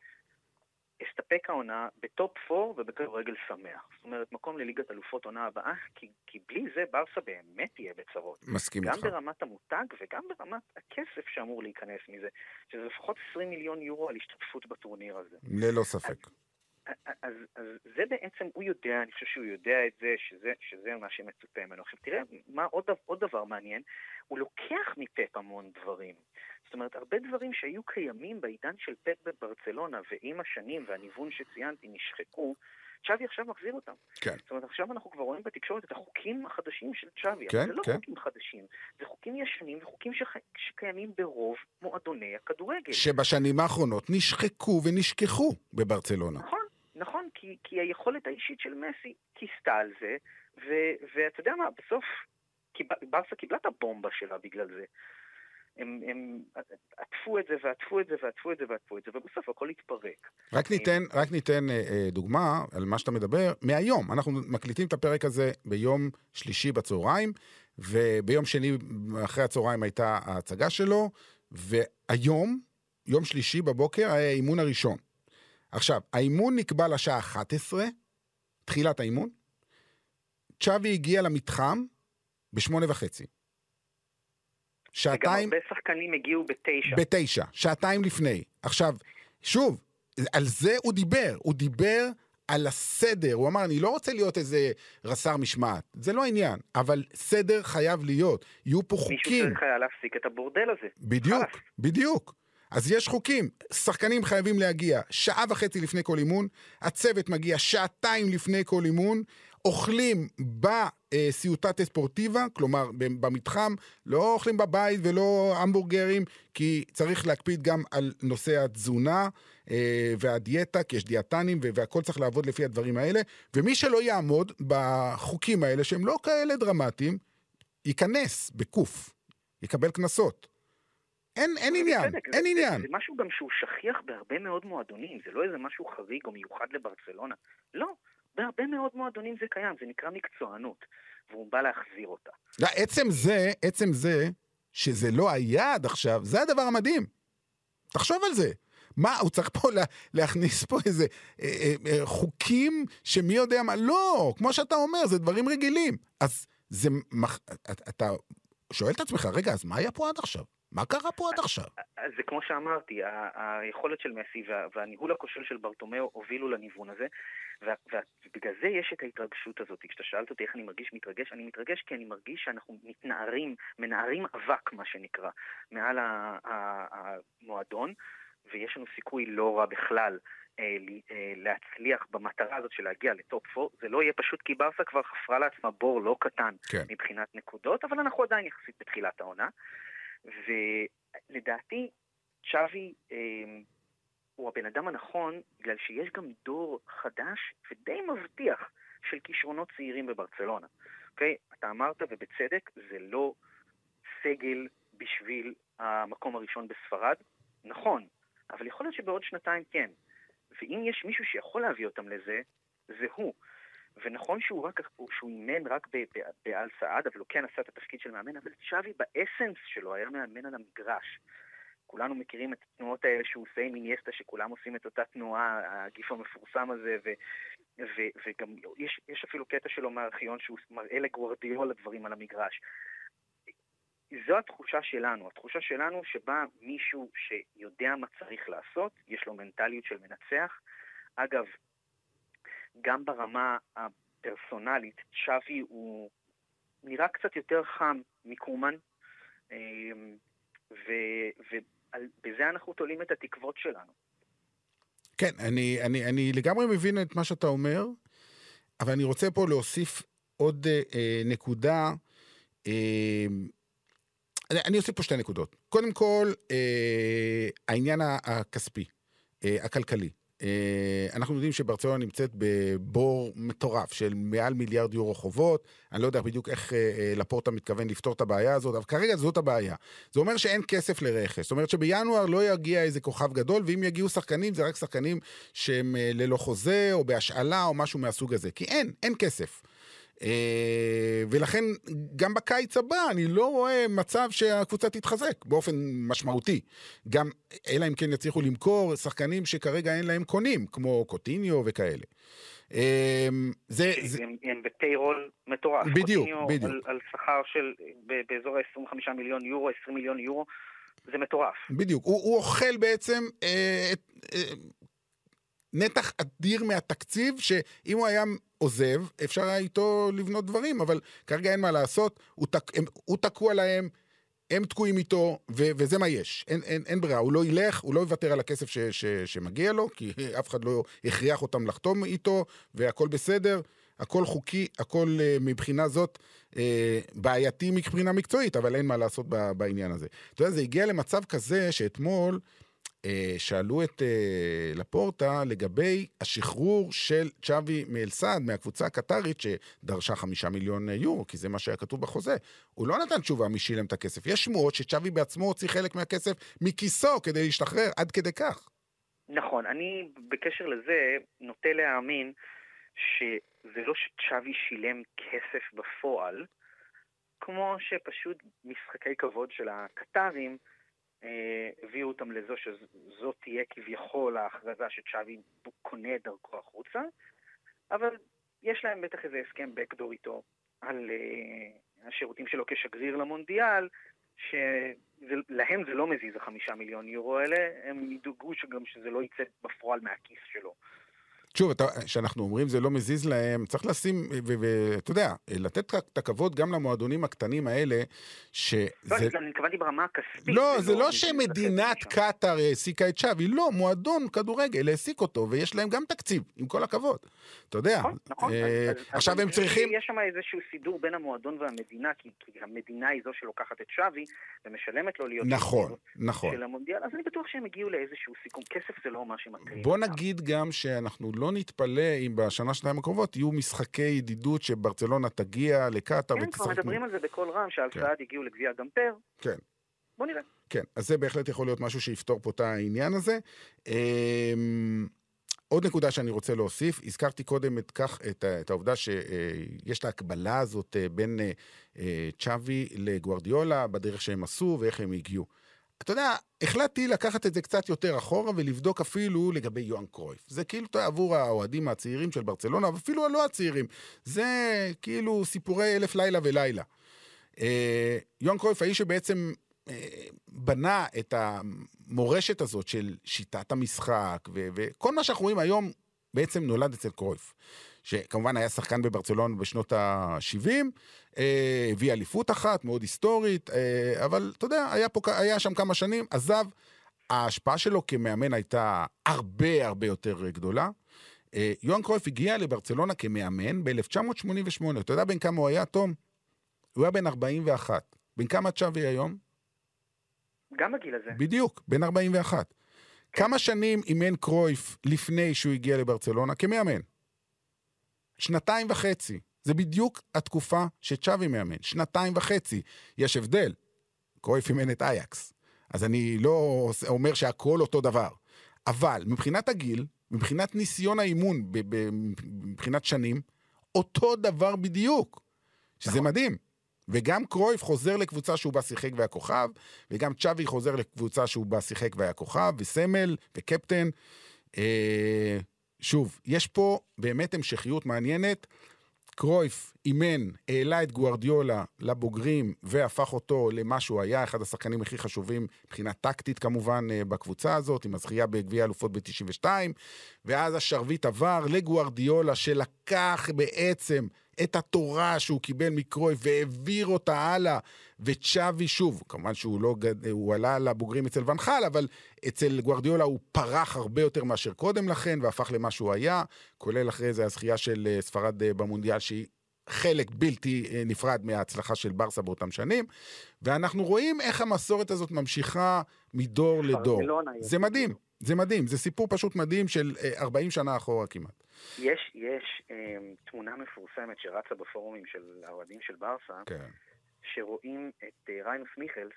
אסתפק העונה בטופ 4 ובכדורגל שמח. זאת אומרת, מקום לליגת אלופות עונה הבאה, כי, כי בלי זה ברסה באמת תהיה בצרות. מסכים איתך. גם ברמת המותג וגם ברמת הכסף שאמור להיכנס מזה, שזה לפחות 20 מיליון יורו על השתתפות בטורניר הזה. ללא ספק. אז, אז, אז זה בעצם, הוא יודע, אני חושב שהוא יודע את זה, שזה, שזה מה שמצופה ממנו. עכשיו תראה, מה עוד, עוד דבר מעניין, הוא לוקח מפפ המון דברים. זאת אומרת, הרבה דברים שהיו קיימים בעידן של פפ בברצלונה, ועם השנים והניוון שציינתי נשחקו, צ'אבי עכשיו מחזיר אותם. כן. זאת אומרת, עכשיו אנחנו כבר רואים בתקשורת את החוקים החדשים של צ'אבי. כן, זה לא כן. חוקים חדשים, זה חוקים ישנים וחוקים שח... שקיימים ברוב מועדוני הכדורגל. שבשנים האחרונות נשחקו ונשכחו בברצלונה. נכון, כי, כי היכולת האישית של מסי כיסתה על זה, ו, ואתה יודע מה, בסוף ברסה קיבלה את הבומבה שלה בגלל זה. הם, הם עטפו את זה ועטפו את זה ועטפו את זה ועטפו את זה, ובסוף הכל התפרק. רק ניתן, רק ניתן אה, אה, דוגמה על מה שאתה מדבר מהיום. אנחנו מקליטים את הפרק הזה ביום שלישי בצהריים, וביום שני אחרי הצהריים הייתה ההצגה שלו, והיום, יום שלישי בבוקר, היה האימון הראשון. עכשיו, האימון נקבע לשעה 11, תחילת האימון. צ'אבי הגיע למתחם בשמונה וחצי. שעתיים... וגם הרבה שחקנים הגיעו בתשע. בתשע, שעתיים לפני. עכשיו, שוב, על זה הוא דיבר. הוא דיבר על הסדר, הוא אמר, אני לא רוצה להיות איזה רס"ר משמעת, זה לא העניין, אבל סדר חייב להיות, יהיו פה חוקים. מישהו צריך היה להפסיק את הבורדל הזה. בדיוק, חלאס. בדיוק. אז יש חוקים, שחקנים חייבים להגיע שעה וחצי לפני כל אימון, הצוות מגיע שעתיים לפני כל אימון, אוכלים בסיוטטה ספורטיבה, כלומר במתחם, לא אוכלים בבית ולא המבורגרים, כי צריך להקפיד גם על נושא התזונה אה, והדיאטה, כי יש דיאטנים והכל צריך לעבוד לפי הדברים האלה, ומי שלא יעמוד בחוקים האלה, שהם לא כאלה דרמטיים, ייכנס בקוף, יקבל קנסות. אין, אין עניין, בצדק, אין זה, עניין. זה, זה משהו גם שהוא שכיח בהרבה מאוד מועדונים, זה לא איזה משהו חריג או מיוחד לברצלונה. לא, בהרבה מאוד מועדונים זה קיים, זה נקרא מקצוענות, והוא בא להחזיר אותה. לא, עצם זה, עצם זה, שזה לא היה עד עכשיו, זה הדבר המדהים. תחשוב על זה. מה, הוא צריך פה לה, להכניס פה איזה אה, אה, אה, חוקים שמי יודע מה, לא, כמו שאתה אומר, זה דברים רגילים. אז זה, מח, אתה, שואל את עצמך, רגע, אז מה היה פה עד עכשיו? מה קרה פה עד עכשיו? אז זה כמו שאמרתי, היכולת של מסי וה- והניהול הכושל של ברטומיאו הובילו לניוון הזה, ובגלל זה יש את ההתרגשות הזאת. כשאתה שאלת אותי איך אני מרגיש מתרגש, אני מתרגש כי אני מרגיש שאנחנו מתנערים, מנערים אבק, מה שנקרא, מעל המועדון, ויש לנו סיכוי לא רע בכלל. אה, אה, להצליח במטרה הזאת של להגיע לטופ 4, זה לא יהיה פשוט כי ברסה כבר חפרה לעצמה בור לא קטן כן. מבחינת נקודות, אבל אנחנו עדיין יחסית בתחילת העונה. ולדעתי, צ'אבי אה, הוא הבן אדם הנכון, בגלל שיש גם דור חדש ודי מבטיח של כישרונות צעירים בברצלונה. אוקיי? אתה אמרת, ובצדק, זה לא סגל בשביל המקום הראשון בספרד. נכון, אבל יכול להיות שבעוד שנתיים כן. ואם יש מישהו שיכול להביא אותם לזה, זה הוא. ונכון שהוא רק, שהוא אימן רק באל סעד, אבל הוא כן עשה את התפקיד של מאמן, אבל צ'אבי באסנס שלו היה מאמן על המגרש. כולנו מכירים את התנועות האלה שהוא עושה עם אינייסטה, שכולם עושים את אותה תנועה, הגיף המפורסם הזה, ו, ו, וגם יש, יש אפילו קטע שלו מהארכיון שהוא מראה לגוורדיאל הדברים על המגרש. זו התחושה שלנו, התחושה שלנו שבה מישהו שיודע מה צריך לעשות, יש לו מנטליות של מנצח. אגב, גם ברמה הפרסונלית, צ'אבי הוא נראה קצת יותר חם מקומן, אמ, ובזה אנחנו תולים את התקוות שלנו. כן, אני, אני, אני לגמרי מבין את מה שאתה אומר, אבל אני רוצה פה להוסיף עוד אה, אה, נקודה. אה, אני, אוסיף פה שתי נקודות. קודם כל, אה, העניין הכספי, אה, הכלכלי. אה, אנחנו יודעים שברצלונה נמצאת בבור מטורף של מעל מיליארד יורו חובות. אני לא יודע בדיוק איך אה, אה, לפורטה מתכוון לפתור את הבעיה הזאת, אבל כרגע זאת הבעיה. זה אומר שאין כסף לרכש. זאת אומרת שבינואר לא יגיע איזה כוכב גדול, ואם יגיעו שחקנים, זה רק שחקנים שהם ללא חוזה, או בהשאלה, או משהו מהסוג הזה. כי אין, אין כסף. אה, ולכן גם בקיץ הבא אני לא רואה מצב שהקבוצה תתחזק באופן משמעותי. גם, אלא אם כן יצליחו למכור שחקנים שכרגע אין להם קונים, כמו קוטיניו וכאלה. אה, זה, הם, הם בפיירול מטורף. בדיוק, בדיוק. על, שכר של באזור ה-25 מיליון יורו, 20 מיליון יורו, זה מטורף. בדיוק. הוא, הוא אוכל בעצם אה, אה, נתח אדיר מהתקציב, שאם הוא היה עוזב, אפשר היה איתו לבנות דברים, אבל כרגע אין מה לעשות, הוא, תק, הם, הוא תקוע להם, הם תקועים איתו, ו, וזה מה יש. אין, אין, אין ברירה, הוא לא ילך, הוא לא יוותר על הכסף ש, ש, שמגיע לו, כי אף אחד לא הכריח אותם לחתום איתו, והכל בסדר. הכל חוקי, הכל uh, מבחינה זאת uh, בעייתי מבחינה מקצועית, אבל אין מה לעשות בעניין הזה. אתה יודע, זה הגיע למצב כזה שאתמול שאלו את uh, לפורטה לגבי השחרור של צ'אבי מאלסעד, מהקבוצה הקטרית שדרשה חמישה מיליון יורו, כי זה מה שהיה כתוב בחוזה. הוא לא נתן תשובה מי שילם את הכסף. יש שמועות שצ'אבי בעצמו הוציא חלק מהכסף מכיסו כדי להשתחרר, עד כדי כך. נכון, אני בקשר לזה נוטה להאמין שזה לא שצ'אבי שילם כסף בפועל, כמו שפשוט משחקי כבוד של הקטרים אה, הביאו אותם לזו שזאת תהיה כביכול ההכרזה שצ'אבי קונה את דרכו החוצה, אבל יש להם בטח איזה הסכם בקדור איתו על אה, השירותים שלו כשגריר למונדיאל, שלהם זה לא מזיז החמישה מיליון יורו האלה, הם ידאגו שגם שזה לא יצא בפועל מהכיס שלו. שוב, כשאנחנו אומרים זה לא מזיז להם, צריך לשים, ואתה יודע, לתת את הכבוד גם למועדונים הקטנים האלה, שזה... לא, אני התכוונתי ברמה הכספית. לא, זה לא שמדינת קטאר העסיקה את שווי, לא, מועדון כדורגל העסיק אותו, ויש להם גם תקציב, עם כל הכבוד. אתה יודע. נכון, נכון. אה, עכשיו הם צריכים... יש שם איזשהו סידור בין המועדון והמדינה, כי המדינה היא זו שלוקחת את שווי, ומשלמת לו להיות... נכון, נכון. אז אני בטוח שהם הגיעו לאיזשהו סיכום. כסף זה לא מה שמטריד. בוא נגיד גם שאנחנו לא נתפלא אם בשנה, שנתיים הקרובות יהיו משחקי ידידות שברצלונה תגיע לקטאר כן, כבר מדברים על זה בקול רם, שאלפרד כן. הגיעו לגביע גמפר. כן. בוא נראה. כן, אז זה בהחלט יכול להיות משהו שיפתור פה את העניין הזה. אמ, עוד נקודה שאני רוצה להוסיף, הזכרתי קודם את, כך, את, את העובדה שיש את ההקבלה הזאת אה, בין אה, אה, צ'אבי לגוארדיולה בדרך שהם עשו ואיך הם הגיעו. אתה יודע, החלטתי לקחת את זה קצת יותר אחורה ולבדוק אפילו לגבי יוהאן קרויף. זה כאילו עבור האוהדים הצעירים של ברצלונה, ואפילו הלא הצעירים. זה כאילו סיפורי אלף לילה ולילה. אה, יוהאן קרויף, האיש שבעצם אה, בנה את המורשת הזאת של שיטת המשחק, וכל מה שאנחנו רואים היום בעצם נולד אצל קרויף. שכמובן היה שחקן בברצלון בשנות ה-70, אה, הביא אליפות אחת, מאוד היסטורית, אה, אבל אתה יודע, היה, פה, היה שם כמה שנים, עזב. ההשפעה שלו כמאמן הייתה הרבה הרבה יותר גדולה. אה, יוהאן קרויף הגיע לברצלונה כמאמן ב-1988. אתה יודע בן כמה הוא היה, תום? הוא היה בן 41. בן כמה צ'אבי היום? גם בגיל הזה. בדיוק, בן 41. כמה שנים אימן קרויף לפני שהוא הגיע לברצלונה כמאמן? שנתיים וחצי. זה בדיוק התקופה שצ'אבי מאמן, שנתיים וחצי. יש הבדל. קרויף אימן את אייקס. אז אני לא אומר שהכל אותו דבר. אבל מבחינת הגיל, מבחינת ניסיון האימון, מבחינת שנים, אותו דבר בדיוק. שזה נכון. מדהים. וגם קרויף חוזר לקבוצה שהוא בה שיחק והיה כוכב, וגם צ'אבי חוזר לקבוצה שהוא בה שיחק והיה כוכב, וסמל, וקפטן. אה, שוב, יש פה באמת המשכיות מעניינת. קרויף אימן, העלה את גוארדיולה לבוגרים והפך אותו למה שהוא היה, אחד השחקנים הכי חשובים מבחינה טקטית כמובן אה, בקבוצה הזאת, עם הזכייה בגביע אלופות ב-92, ואז השרביט עבר לגוארדיולה שלקח בעצם את התורה שהוא קיבל מקרויף והעביר אותה הלאה, וצ'אבי שוב, כמובן שהוא לא, הוא עלה לבוגרים אצל ונחל, אבל אצל גוארדיולה הוא פרח הרבה יותר מאשר קודם לכן, והפך למה שהוא היה, כולל אחרי זה הזכייה של אה, ספרד אה, במונדיאל, שהיא חלק בלתי אה, נפרד מההצלחה של ברסה באותם שנים, ואנחנו רואים איך המסורת הזאת ממשיכה מדור לדור. זה מדהים, זה מדהים, זה סיפור פשוט מדהים של 40 שנה אחורה כמעט. יש, יש אה, תמונה מפורסמת שרצה בפורומים של האוהדים של ברסה, כן. שרואים את אה, ריינוס מיכלס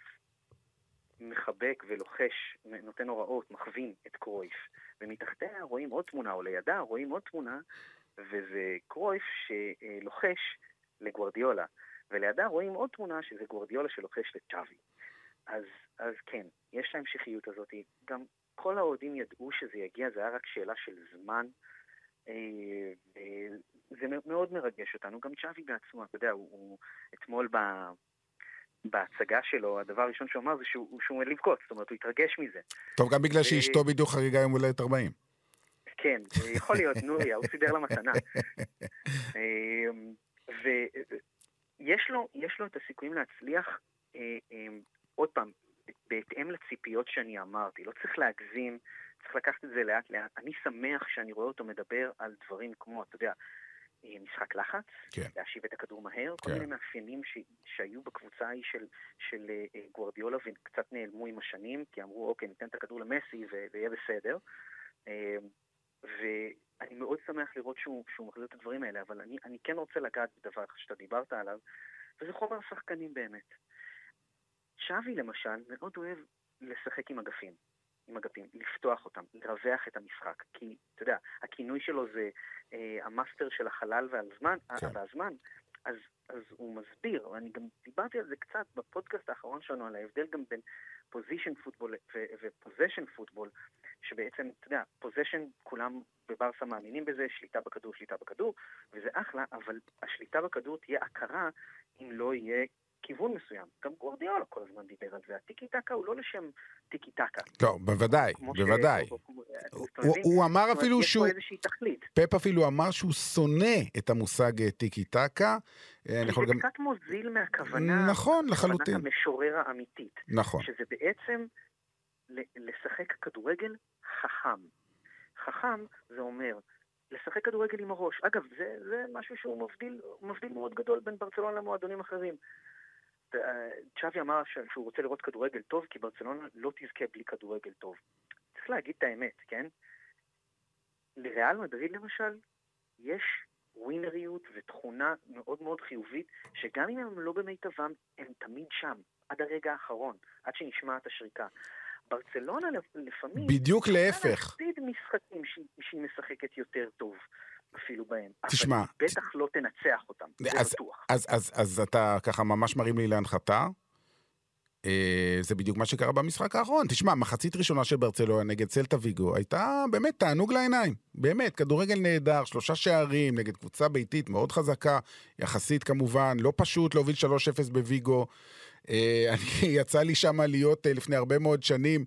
מחבק ולוחש, נותן הוראות, מכווין את קרויף. ומתחתיה רואים עוד תמונה, או לידה רואים עוד תמונה, וזה קרויף שלוחש לגוורדיולה. ולידה רואים עוד תמונה שזה גוורדיולה שלוחש לצ'אבי. אז, אז כן, יש להמשכיות הזאת. גם כל האוהדים ידעו שזה יגיע, זה היה רק שאלה של זמן. אה, זה מאוד מרגש אותנו. גם צ'אבי בעצמו, אתה יודע, הוא, הוא אתמול ב... בהצגה שלו, הדבר הראשון שהוא אמר זה שהוא, שהוא עומד לבכות, זאת אומרת, הוא התרגש מזה. טוב, גם בגלל שאשתו בדיוק חגיגה יום הולדת 40. כן, יכול להיות, נוריה, הוא סידר לה מתנה. אמ, ויש לו, לו את הסיכויים להצליח, אה, אמ, עוד פעם, בהתאם לציפיות שאני אמרתי, לא צריך להגזים, צריך לקחת את זה לאט לאט. אני שמח שאני רואה אותו מדבר על דברים כמו, אתה יודע, אה, משחק לחץ, כן. להשיב את הכדור מהר, כן. כל מיני מאפיינים ש, שהיו בקבוצה ההיא של, של uh, גוורדיולה וקצת נעלמו עם השנים, כי אמרו, אוקיי, ניתן את הכדור למסי ויהיה בסדר. Uh, ואני מאוד שמח לראות שהוא, שהוא מחזיר את הדברים האלה, אבל אני, אני כן רוצה לגעת בדבר שאתה דיברת עליו, וזה חומר השחקנים באמת. שווי למשל מאוד אוהב לשחק עם אגפים. עם אגפים, לפתוח אותם, לרווח את המשחק. כי, אתה יודע, הכינוי שלו זה אה, המאסטר של החלל והזמן, כן. והזמן. אז, אז הוא מסביר, ואני גם דיברתי על זה קצת בפודקאסט האחרון שלנו, על ההבדל גם בין possession football ו possession football, שבעצם, אתה יודע, possession, כולם בברסה מאמינים בזה, שליטה בכדור, שליטה בכדור, וזה אחלה, אבל השליטה בכדור תהיה עקרה אם לא יהיה כיוון מסוים. גם גווארדיולה כל הזמן דיבר על זה. הטיקי טקה הוא לא לשם טיקי טקה. לא, בוודאי, בוודאי. אתה הוא- אמר אפילו יש שהוא, פה איזושהי תכלית. פפ אפילו אמר שהוא שונא את המושג אה, טיקי טקה. אה, אני יכול זה גם... קצת מוזיל מהכוונה, נכון, לחלוטין. כוונת המשורר האמיתית. נכון. שזה בעצם לשחק כדורגל חכם. חכם זה אומר לשחק כדורגל עם הראש. אגב, זה, זה משהו שהוא מבדיל, מבדיל מאוד גדול בין ברצלונה למועדונים אחרים. צ'אבי אמר שהוא רוצה לראות כדורגל טוב, כי ברצלונה לא תזכה בלי כדורגל טוב. צריך להגיד את האמת, כן? לריאל מדריד למשל, יש ווינריות ותכונה מאוד מאוד חיובית, שגם אם הם לא במיטבם, הם תמיד שם, עד הרגע האחרון, עד שנשמעת השריקה. ברצלונה לפ- לפעמים... בדיוק להפך. להפסיד משחקים שהיא משחקת יותר טוב, אפילו בהם. תשמע, אבל בטח לא תנצח אותם, זה אז- בטוח. אז, אז, אז אתה ככה ממש מרים לי להנחתה. אה, זה בדיוק מה שקרה במשחק האחרון. תשמע, מחצית ראשונה של ברצלונה נגד סלטה ויגו הייתה באמת תענוג לעיניים. באמת, כדורגל נהדר, שלושה שערים נגד קבוצה ביתית מאוד חזקה, יחסית כמובן, לא פשוט להוביל 3-0 בוויגו. אה, אני, יצא לי שם להיות אה, לפני הרבה מאוד שנים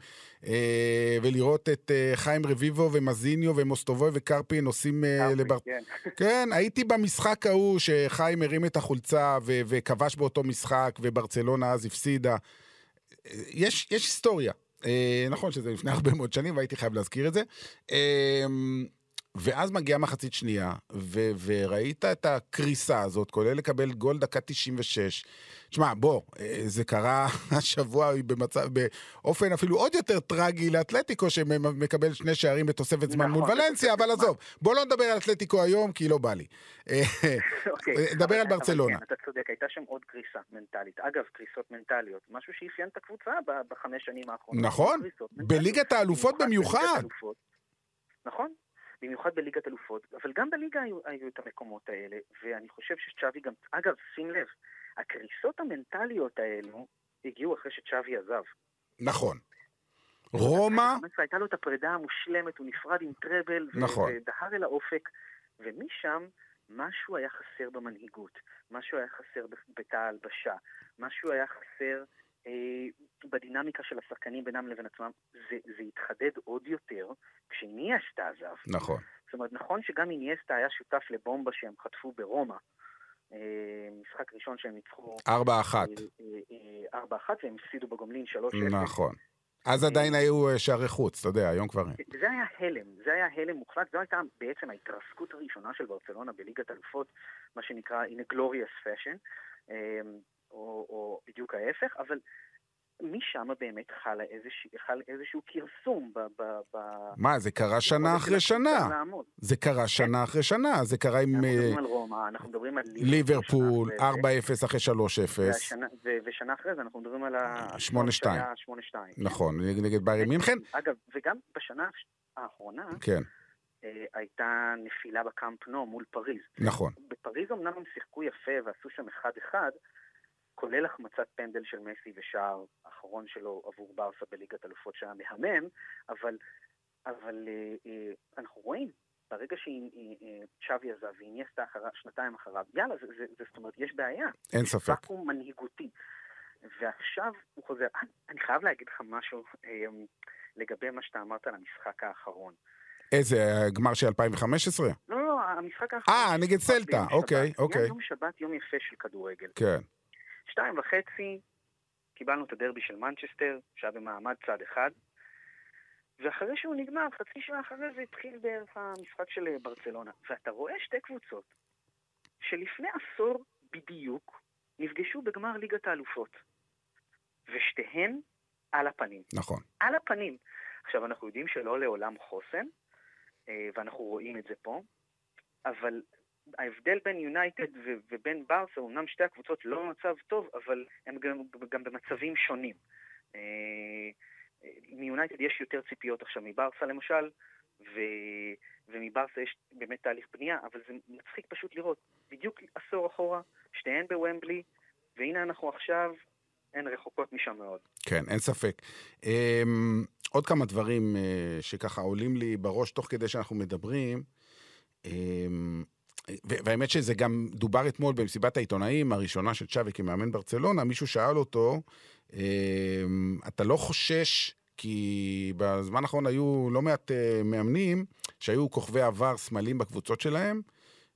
אה, ולראות את חיים רביבו ומזיניו ומוסטובוי וקרפין עושים לבר... כן. כן, הייתי במשחק ההוא שחיים הרים את החולצה ו- וכבש באותו משחק, וברצלונה אז הפסידה. יש, יש היסטוריה. נכון שזה לפני הרבה מאוד שנים, והייתי חייב להזכיר את זה. אה, ואז מגיעה מחצית שנייה, ו- וראית את הקריסה הזאת, כולל לקבל גול דקה 96. תשמע, בוא, אה, זה קרה השבוע במצב, באופן אפילו עוד יותר טרגי לאתלטיקו, שמקבל שני שערים בתוספת זמן מול נכון, ולנסיה, אבל. עזוב, בוא לא נדבר על אתלטיקו היום, כי לא בא לי. אה, אוקיי, דבר אבל- על ברצלונה. כן, אתה צודק, הייתה שם עוד קריסה מנטלית. אגב, קריסות מנטליות, משהו שאפיין את הקבוצה בחמש שנים האחרונות. נכון. בליגת האלופות במיוחד. נכון, במיוחד בליגת אלופות, אבל גם בליגה היו, היו את המקומות האלה, ואני חושב שצ'אבי גם, אגב, שים לב, הקריסות המנטליות האלו הגיעו אחרי שצ'אבי עזב. נכון. רומא, הייתה לו את הפרידה המושלמת, הוא נפרד עם טראבל, נכון. ודהר אל האופק, ומשם משהו היה חסר במנהיגות, משהו היה חסר בתא ההלבשה, משהו היה חסר בדינמיקה של השחקנים בינם לבין עצמם. זה, זה התחדד עוד יותר כשאיניאסטה עזב. נכון. זאת אומרת, נכון שגם איניאסטה היה שותף לבומבה שהם חטפו ברומא, אה, משחק ראשון שהם ניצחו 4-1. אה, אה, אה, 4-1 והם הפסידו בגומלין 3-0. נכון. אז עדיין היו שערי חוץ, אתה יודע, היום כבר אין. זה היה הלם, זה היה הלם מוחלט, זו הייתה בעצם ההתרסקות הראשונה של ברצלונה בליגת אלופות, מה שנקרא in a glorious fashion, או, או בדיוק ההפך, אבל משם באמת חל איזשהו, חל איזשהו כרסום ב... ב, ב מה, זה קרה שנה אחרי שנה. זה קרה שנה אחרי שנה. זה קרה עם אנחנו אה, מדברים על רומא, אנחנו מדברים על ליברפול, שנה אחרי זה, 4-0 אחרי 3-0. והשנה- ו- ושנה אחרי זה אנחנו מדברים על ה... 8-2. שהיה 8-2. נכון, נגד- ביירן מינכן. אגב, וגם בשנה האחרונה כן, אה, הייתה נפילה בקאמפ נו מול פריז. נכון. בפריז אמנם הם שיחקו יפה ועשו שם אחד-אחד, כולל החמצת פנדל של מסי ושער האחרון שלו עבור ברסה בליגת אלופות שהיה מהמם, אבל, אבל אה, אה, אנחנו רואים, ברגע שצ'אבי עזב ואיניאסטה שנתיים אחריו, יאללה, זה, זה, זה, זאת אומרת, יש בעיה. אין ספק. ואקום מנהיגותי. ועכשיו הוא חוזר. אני- אני חייב להגיד לך משהו אה, לגבי מה שאתה אמרת על המשחק האחרון. איזה, הגמר של 2015? לא, לא, המשחק האחרון... אה, נגד סלטה, אוקיי. אוקיי. יום שבת, יום יפה של כדורגל. כן. שתיים וחצי, קיבלנו את הדרבי של מנצ'סטר, שהיה במעמד צד אחד, ואחרי שהוא נגמר, חצי שעה אחרי זה התחיל בערך המשחק של אה, ברצלונה. ואתה רואה שתי קבוצות שלפני עשור בדיוק נפגשו בגמר ליגת האלופות, ושתיהן על הפנים. נכון. על הפנים. עכשיו, אנחנו יודעים שלא לעולם חוסן, אה, ואנחנו רואים את זה פה, אבל ההבדל בין יונייטד ובין ברסה, אמנם שתי הקבוצות לא במצב טוב, אבל הם גם, גם במצבים שונים. אה, אה, מיונייטד יש יותר ציפיות עכשיו מברסה למשל, ו... ומברסה יש באמת תהליך בנייה, אבל זה מצחיק פשוט לראות. בדיוק עשור אחורה, שתיהן בוומבלי, והנה אנחנו עכשיו, הן רחוקות משם מאוד. כן, אין ספק. Um, עוד כמה דברים uh, שככה עולים לי בראש תוך כדי שאנחנו מדברים. Um, והאמת שזה גם דובר אתמול במסיבת העיתונאים הראשונה של צ'אבי כמאמן ברצלונה, מישהו שאל אותו, אה, אתה לא חושש, כי בזמן האחרון היו לא מעט אה, מאמנים שהיו כוכבי עבר סמלים בקבוצות שלהם,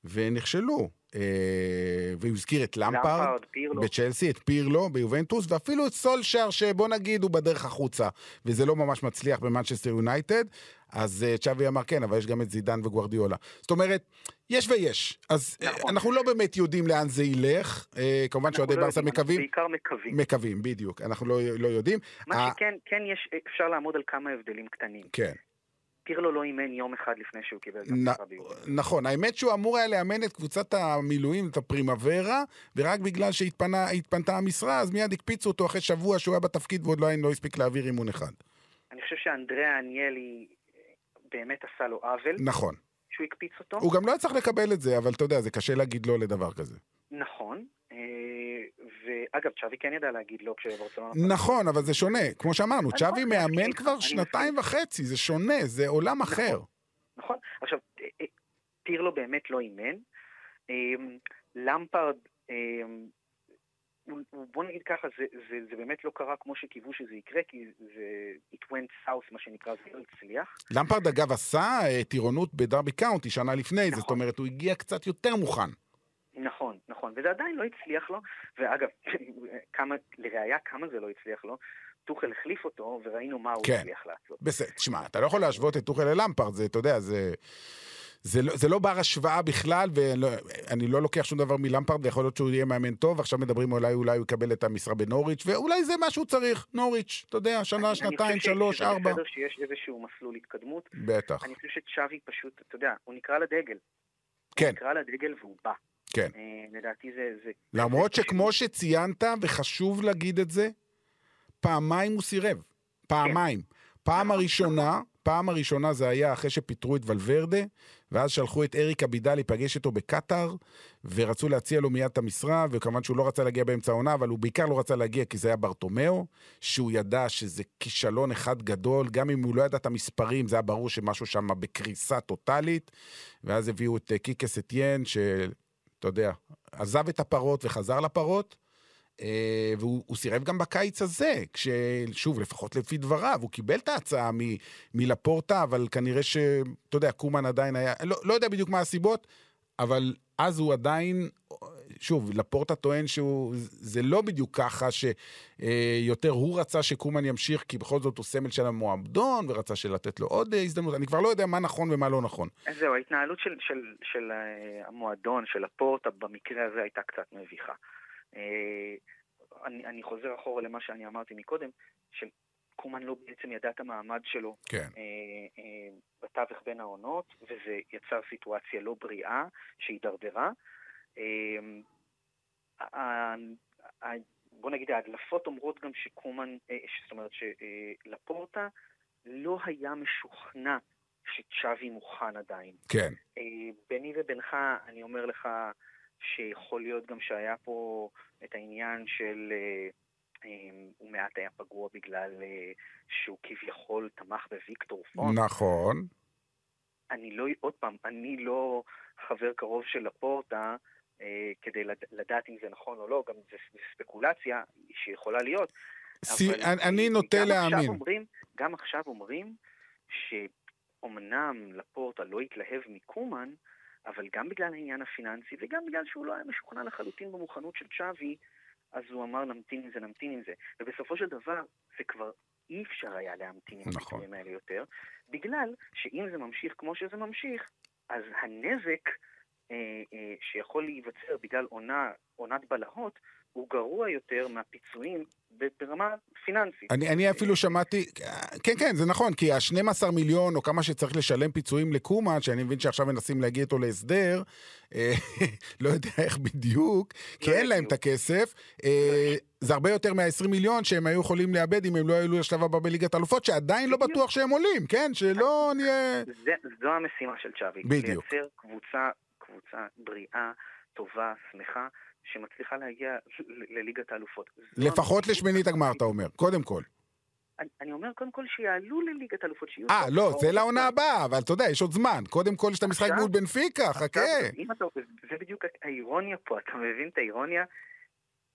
ונכשלו. אה, והוא הזכיר את למפרד. בצ'לסי, את פירלו ביובנטוס, ואפילו את סולשר, שבוא נגיד הוא בדרך החוצה, וזה לא ממש מצליח במנצ'סטר יונייטד. אז אה, צ'אבי אמר כן, אבל יש גם את זידן וגוארדיולה. זאת אומרת, יש ויש. אז אה, נכון. אנחנו לא באמת יודעים לאן זה ילך. אה, כמובן שאוהדי לא ברסה מקווים. בעיקר מקווים. מקווים, בדיוק. אנחנו לא, לא יודעים. מה אה, שכן, כן יש, אפשר לעמוד על כמה הבדלים קטנים. כן. פירלו לא אימן יום אחד לפני שהוא קיבל את המשרה ביורוליג. נכון, האמת שהוא אמור היה לאמן את קבוצת המילואים, את הפרימוורה, ורק בגלל שהתפנתה המשרה, אז מיד הקפיצו אותו אחרי שבוע שהוא היה בתפקיד ועוד לא, לא הספיק להעביר אימון אחד. אני חושב שאנדריאה עניאלי אה, באמת עשה לו עוול נכון. שהוא הקפיץ אותו. הוא גם לא היה צריך לקבל את זה, אבל אתה יודע, זה קשה להגיד לא לדבר כזה. נכון. אה, ואגב, צ'אבי כן ידע להגיד לא כשברצלונה... נכון, אבל זה שונה. כמו שאמרנו, צ'אבי מאמן כבר שנתיים וחצי, זה שונה, זה עולם אחר. נכון. עכשיו, אה, אה, פירלו באמת לא אימן. למפרד, בוא נגיד ככה, זה, זה, זה באמת לא קרה כמו שקיוו שזה יקרה, כי זה it went south, מה שנקרא, זה לא הצליח. למפרד אגב עשה טירונות בדרבי קאונטי שנה לפני זה, נכון. זאת אומרת, הוא הגיע קצת יותר מוכן. נכון, נכון, וזה עדיין לא הצליח לו, ואגב, כמה, לראיה כמה זה לא הצליח לו, טוחל החליף אותו, וראינו מה הוא כן. הצליח לעשות. בסדר, תשמע, אתה לא יכול להשוות את טוחל ללמפרד, זה, אתה יודע, זה... זה לא, זה לא בר השוואה בכלל, ואני לא לוקח שום דבר מלמפרד, ויכול להיות שהוא יהיה מאמן טוב, עכשיו מדברים אולי אולי הוא יקבל את המשרה בנוריץ', ואולי זה מה שהוא צריך, נוריץ', אתה יודע, שנה, אני- שנתיים, אני חושב שלוש, שזה ארבע. בסדר שיש איזשהו מסלול התקדמות. בטח, אני חושב שצ'אבי פשוט, אתה יודע, הוא נקרא לדגל. כן. הוא נקרא לדגל והוא בא. כן. אה, לדעתי זה... זה למרות זה שכמו שציינת, וחשוב להגיד את זה, פעמיים הוא סירב. פעמיים. פעם הראשונה, פעם הראשונה זה היה אחרי שפיטרו את ולוורדה, ואז שלחו את אריק אבידל להיפגש איתו בקטאר, ורצו להציע לו מיד את המשרה, וכמובן שהוא לא רצה להגיע באמצע העונה, אבל הוא בעיקר לא רצה להגיע כי זה היה ברטומיאו, שהוא ידע שזה כישלון אחד גדול, גם אם הוא לא ידע את המספרים, זה היה ברור שמשהו שם בקריסה טוטאלית, ואז הביאו את אה, קיקס אתיין, שאתה יודע, עזב את הפרות וחזר לפרות. אה, והוא הוא סירב גם בקיץ הזה, כששוב, לפחות לפי דבריו, הוא קיבל את ההצעה מ- מלפורטה, אבל כנראה ש... אתה יודע, קומן עדיין היה... לא, לא יודע בדיוק מה הסיבות, אבל אז הוא עדיין... שוב, לפורטה טוען שהוא... זה לא בדיוק ככה שיותר הוא רצה שקומן ימשיך, כי בכל זאת הוא סמל של המועמדון, ורצה לתת לו עוד אה, הזדמנות. אני כבר לא יודע מה נכון ומה לא נכון. זהו, ההתנהלות של, של, של אה, המועדון, של הפורטה, במקרה הזה הייתה קצת מביכה. אה, אני, אני חוזר אחורה למה שאני אמרתי מקודם, שקומן לא בעצם ידע את המעמד שלו כן. אה, אה, בתווך בין העונות, וזה יצר סיטואציה לא בריאה שהידרדרה. אה, ה- בוא נגיד, ההדלפות אומרות גם שקומן, אה, זאת אומרת שלפורטה לא היה משוכנע שצ'אבי מוכן עדיין. כן. אה, ביני ובינך, אני אומר לך שיכול להיות גם שהיה פה את העניין של... אה, אה, הוא מעט היה פגוע בגלל אה, שהוא כביכול תמך בוויקטור פון. נכון. אני לא, עוד פעם, אני לא חבר קרוב של לפורטה אה, כדי לד, לדעת אם זה נכון או לא, גם זה, זה ספקולציה שיכולה להיות. סי- אני- אני אה, נוטה גם עכשיו להאמין. אומרים, גם עכשיו אומרים שאומנם לפורטה לא התלהב מקומן, אבל גם בגלל העניין הפיננסי וגם בגלל שהוא לא היה משוכנע לחלוטין במוכנות של צ'אבי, אז הוא אמר נמתין עם זה, נמתין עם זה. ובסופו של דבר זה כבר אי אפשר היה להמתין עם נכון. הביטויים האלה יותר, בגלל שאם זה ממשיך כמו שזה ממשיך, אז הנזק אה, אה, שיכול להיווצר בגלל עונה, עונת בלהות, הוא גרוע יותר מהפיצויים ברמה פיננסית. אני, אני אפילו שמעתי, כן, כן, זה נכון, כי ה-12 מיליון, או כמה שצריך לשלם פיצויים לקומן, שאני מבין שעכשיו מנסים להגיע איתו להסדר, אה, לא יודע איך בדיוק, כי לא אין להם את. הכסף. אה, זה הרבה יותר מה-20 מיליון שהם היו יכולים לאבד אם הם לא העלו לשלב הבא בליגת אלופות, שעדיין לא. בטוח שהם עולים, כן? שלא נהיה... זו המשימה של צ'אבי. בדיוק. לייצר קבוצה, קבוצה בריאה, טובה, שמחה, שמצליחה להגיע לליגת האלופות. לפחות. לשמינית הגמר, אתה אומר, קודם כל. אני, אני אומר קודם כל שיעלו לליגת אלופות, שיהיו... אה, לא, זה. לעונה הבאה, אבל אתה יודע, יש עוד זמן. קודם כל יש את המשחק מול בנפיקה, חכה. אתה, זה בדיוק האירוניה פה, אתה מבין את האירוניה?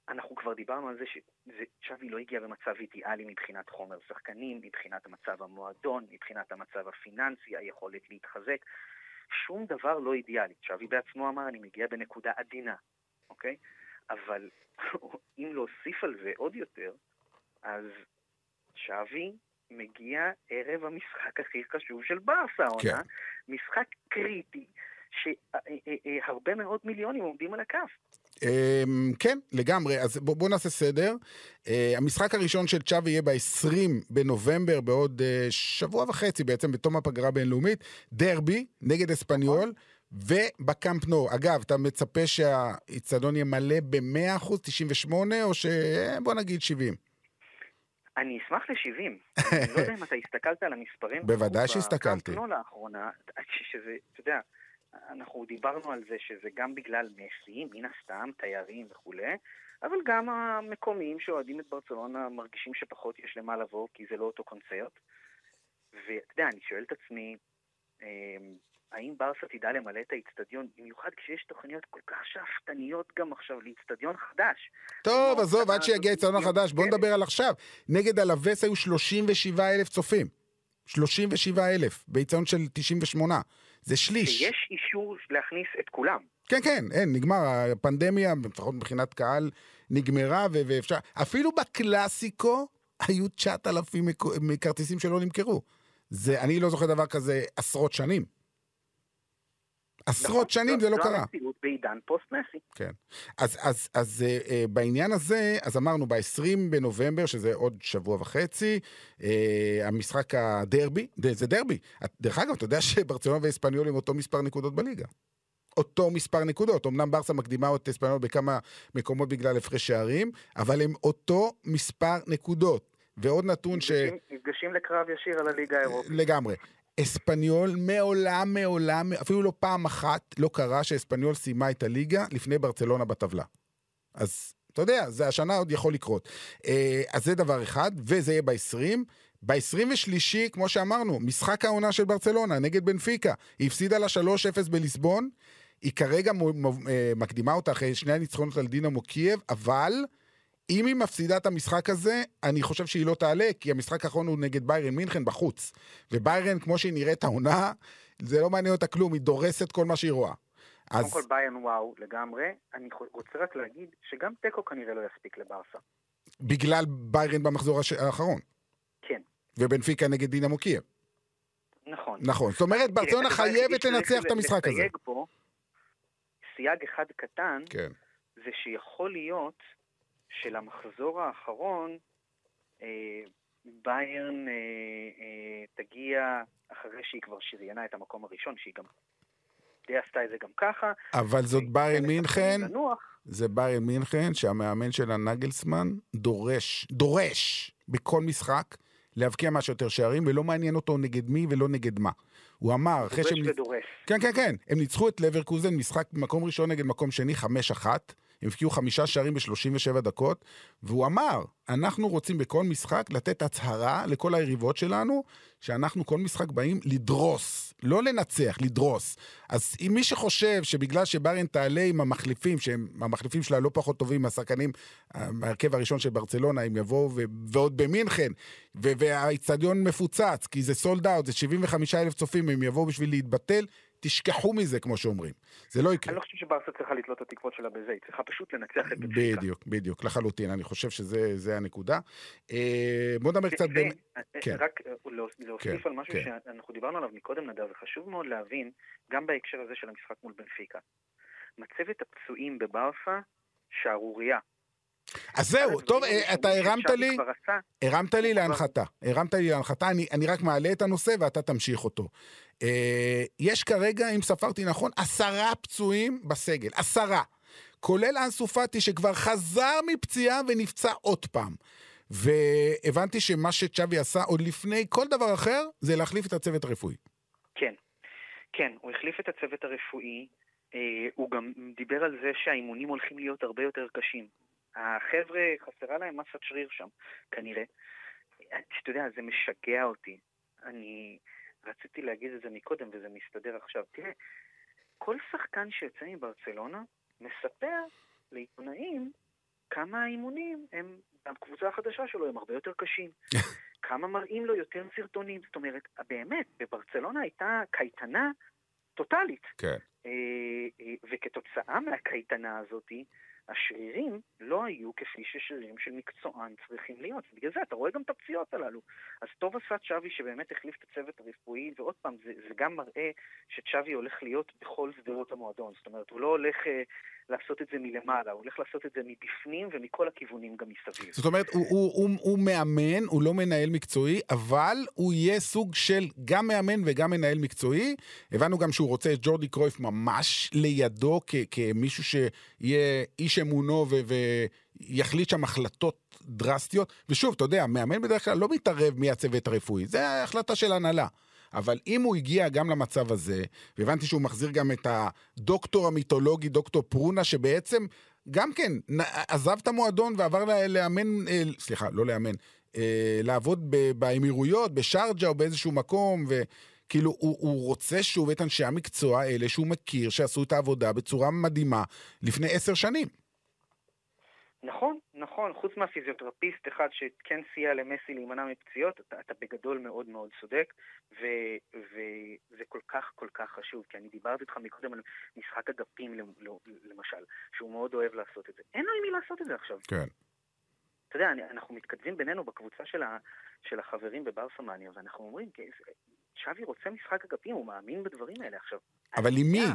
אנחנו כבר דיברנו על זה שצ'אבי לא הגיע במצב אידיאלי מבחינת חומר שחקנים, מבחינת המצב המועדון, מבחינת המצב הפיננסי, היכולת להתחזק. שום דבר לא אידיאלי. צ'אבי בעצמו אמר, אני מגיע בנקודה עדינה, אוקיי? אבל אם להוסיף על זה עוד יותר, אז צ'אבי מגיע ערב המשחק הכי חשוב של ברסה העונה, כן. משחק קריטי, שהרבה מאוד מיליונים עומדים על הכף. אמ, כן, לגמרי. אז בואו בוא נעשה סדר. אה, המשחק הראשון של צ'אבי יהיה ב-20 בנובמבר, בעוד אה, שבוע וחצי בעצם, בתום הפגרה הבינלאומית. דרבי נגד אספניול. ובקאמפ נו, אגב, אתה מצפה שהאיצטדיון יהיה מלא ב-100%, 98, או ש... בוא נגיד 70. אני אשמח ל-70. אני לא יודע אם אתה הסתכלת על המספרים. בוודאי שהסתכלתי. בקמפ נו לאחרונה, שזה, אתה יודע, אנחנו דיברנו על זה שזה גם בגלל מסי, מן הסתם, תיירים וכולי, אבל גם המקומיים שאוהדים את ברצלונה מרגישים שפחות יש למה לבוא, כי זה לא אותו קונצרט. ואתה יודע, אני שואל את עצמי, אמ, האם ברסה תדע למלא את האיצטדיון, במיוחד כשיש תוכניות כל כך שאפתניות גם עכשיו לאיצטדיון חדש. טוב, עזוב, עד שיגיע האיצטדיון החדש, בוא מיוחדת. נדבר על עכשיו. נגד אלווס היו 37 אלף צופים. 37 אלף, באיצטדיון של 98. זה שליש. שיש אישור להכניס את כולם. כן, כן, אין, נגמר. הפנדמיה, לפחות מבחינת קהל, נגמרה, ו- ואפשר... אפילו בקלאסיקו היו 9,000 מקו- כרטיסים שלא נמכרו. זה, אני לא זוכר דבר כזה עשרות שנים. עשרות נכון, שנים זו- זה לא זו קרה. המציאות בעידן פוסט-מסי. כן. אז, אז, אז אה, אה, בעניין הזה, אז אמרנו ב-20 בנובמבר, שזה עוד שבוע וחצי, אה, המשחק הדרבי, זה דרבי. דרך אגב, אתה יודע שברצלונה ואספניול עם אותו מספר נקודות בליגה. אותו מספר נקודות. אמנם ברסה מקדימה את אספניול בכמה מקומות בגלל הפרש שערים, אבל הם אותו מספר נקודות. ועוד נתון ש... נפגשים- נפגשים לקרב ישיר על הליגה האירופית. לגמרי. אספניול מעולם, מעולם, אפילו לא פעם אחת, לא קרה שאספניול סיימה את הליגה לפני ברצלונה בטבלה. אז אתה יודע, זה השנה עוד יכול לקרות. אה, אז זה דבר אחד, וזה יהיה ב-20. ב-23, כמו שאמרנו, משחק העונה של ברצלונה נגד בנפיקה. היא הפסידה לה 3-0 בליסבון, היא כרגע אה, מקדימה אותה אחרי שני הניצחונות על דינמו קייב, אבל אם היא מפסידה את המשחק הזה, אני חושב שהיא לא תעלה, כי המשחק האחרון הוא נגד ביירן מינכן בחוץ. וביירן, כמו שהיא נראית העונה, זה לא מעניין אותה כלום, היא דורסת כל מה שהיא רואה. קודם אז כל ביירן וואו לגמרי. אני רוצה רק להגיד שגם תיקו כנראה לא יספיק לברסה. בגלל ביירן במחזור הש- האחרון, כן, ובנפיקה נגד דינמו קייב. נכון. נכון, זאת אומרת, ברצלונה היחידי חייבת לנצח את המשחק הזה. פה, סייג אחד קטן, כן. זה שיכול להיות שלמחזור האחרון אה, ביירן אה, אה, תגיע אחרי שהיא כבר שריינה את המקום הראשון, שהיא גם די עשתה את זה גם ככה. אבל זאת ביירן ונתן מינכן. זה ביירן מינכן, שהמאמן שלה נגלסמן דורש, דורש בכל משחק להבקיע מה שיותר שערים, ולא מעניין אותו נגד מי ולא נגד מה. הוא אמר, אחרי דורש שהם... ניצ- ודורש. כן, כן, כן. הם ניצחו את לברקוזן, משחק מקום ראשון נגד מקום שני, 5-1. הם הבקיעו חמישה שערים ב-37 דקות, והוא אמר, אנחנו רוצים בכל משחק לתת הצהרה לכל היריבות שלנו, שאנחנו כל משחק באים לדרוס, לא לנצח, לדרוס. אז אם מי שחושב שבגלל שבריין תעלה עם המחליפים, שהם המחליפים שלה לא פחות טובים מהשחקנים, מההרכב הראשון של ברצלונה, הם יבואו, ועוד במינכן, והאיצטדיון מפוצץ, כי זה סולד אאוט, זה 75 אלף צופים, הם יבואו בשביל להתבטל, תשכחו מזה, כמו שאומרים. זה לא יקרה. אני לא חושב שברסה צריכה לתלות את התקוות שלה בזה, היא צריכה פשוט לנצח את בנפיקה. בדיוק, בדיוק, לחלוטין, אני חושב שזה זה הנקודה. אה, בוא נדבר קצת בין... כן. ורק אה, להוס- להוסיף כן, על משהו כן. שאנחנו דיברנו עליו מקודם, נדב, וחשוב מאוד להבין, גם בהקשר הזה של המשחק מול בנפיקה. מצבת הפצועים בברסה, שערורייה. אז זהו, טוב, הדברים אה, אתה הרמת לי, הרמת לי להנחתה, הרמת לי להנחתה, אני, אני רק מעלה את הנושא ואתה תמשיך אותו. אה, יש כרגע, אם ספרתי נכון, עשרה פצועים בסגל, עשרה. כולל אנסו פאטי שכבר חזר מפציעה ונפצע עוד פעם. והבנתי שמה שצ'אבי עשה עוד לפני כל דבר אחר, זה להחליף את הצוות הרפואי. כן. כן, הוא החליף את הצוות הרפואי, אה, הוא גם דיבר על זה שהאימונים הולכים להיות הרבה יותר קשים. החבר'ה, חסרה להם מסת שריר שם, כנראה. אתה יודע, זה משגע אותי. אני רציתי להגיד את זה מקודם וזה מסתדר עכשיו. תראה, כל שחקן שיוצא מברצלונה מספר לעיתונאים כמה האימונים הם, הקבוצה החדשה שלו הם הרבה יותר קשים. כמה מראים לו יותר סרטונים. זאת אומרת, באמת, בברצלונה הייתה קייטנה טוטאלית. כן. אה, אה, וכתוצאה מהקייטנה הזאתי, השרירים לא היו כפי ששרירים של מקצוען צריכים להיות. בגלל זה אתה רואה גם את הפציעות הללו. אז טוב עשה צ'אבי שבאמת החליף את הצוות הרפואי, ועוד פעם, זה, זה גם מראה שצ'אבי הולך להיות בכל שדרות המועדון. זאת אומרת, הוא לא הולך אה, לעשות את זה מלמעלה, הוא הולך לעשות את זה מבפנים ומכל הכיוונים גם מסביב. זאת אומרת, הוא, הוא, הוא, הוא מאמן, הוא לא מנהל מקצועי, אבל הוא יהיה סוג של גם מאמן וגם מנהל מקצועי. הבנו גם שהוא רוצה את ג'ורדי קרויף ממש לידו כ, כמישהו שיהיה איש אמונו ו, ויחליט שם החלטות דרסטיות. ושוב, אתה יודע, מאמן בדרך כלל לא מתערב מי הצוות הרפואי, זה החלטה של הנהלה. אבל אם הוא הגיע גם למצב הזה, והבנתי שהוא מחזיר גם את הדוקטור המיתולוגי, דוקטור פרונה, שבעצם גם כן עזב את המועדון ועבר לאמן, אה, סליחה, לא לאמן, אה, לעבוד באמירויות, בשארג'ה או באיזשהו מקום, וכאילו הוא, הוא רוצה שוב את אנשי המקצוע האלה שהוא מכיר, שעשו את העבודה בצורה מדהימה לפני עשר שנים. נכון, נכון, חוץ מהפיזיותרפיסט אחד שכן סייע למסי להימנע מפציעות, אתה, אתה בגדול מאוד מאוד צודק, ו, וזה כל כך כל כך חשוב, כי אני דיברתי איתך מקודם על משחק אגפים למשל, שהוא מאוד אוהב לעשות את זה. אין לו עם מי לעשות את זה עכשיו. כן. אתה יודע, אנחנו מתכתבים בינינו בקבוצה של, ה, של החברים בברסמניה, ואנחנו אומרים, שווי רוצה משחק אגפים, הוא מאמין בדברים האלה עכשיו. אבל עם מי?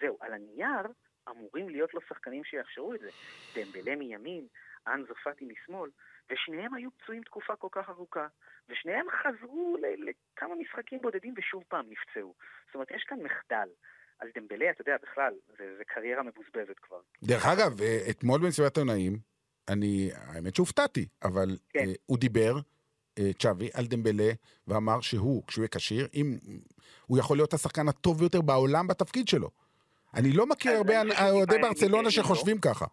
זהו, על הנייר אמורים להיות לו שחקנים שיאפשרו את זה. דמבלה מימין, אנ זופטי משמאל, ושניהם היו פצועים תקופה כל כך ארוכה, ושניהם חזרו לכמה משחקים בודדים ושוב פעם נפצעו. זאת אומרת, יש כאן מחדל. על דמבלה, אתה יודע, בכלל, זה, זה קריירה מבוזבזת כבר. דרך אגב, אה, אתמול במסיבת העונאים, אני, האמת שהופתעתי, אבל כן. uh, הוא דיבר, uh, צ'אבי, על דמבלה, ואמר שהוא, כשהוא יהיה כשיר, אם הוא יכול להיות השחקן הטוב ביותר בעולם בתפקיד שלו. אני לא מכיר הרבה אוהדי ברצלונה שחושבים ככה.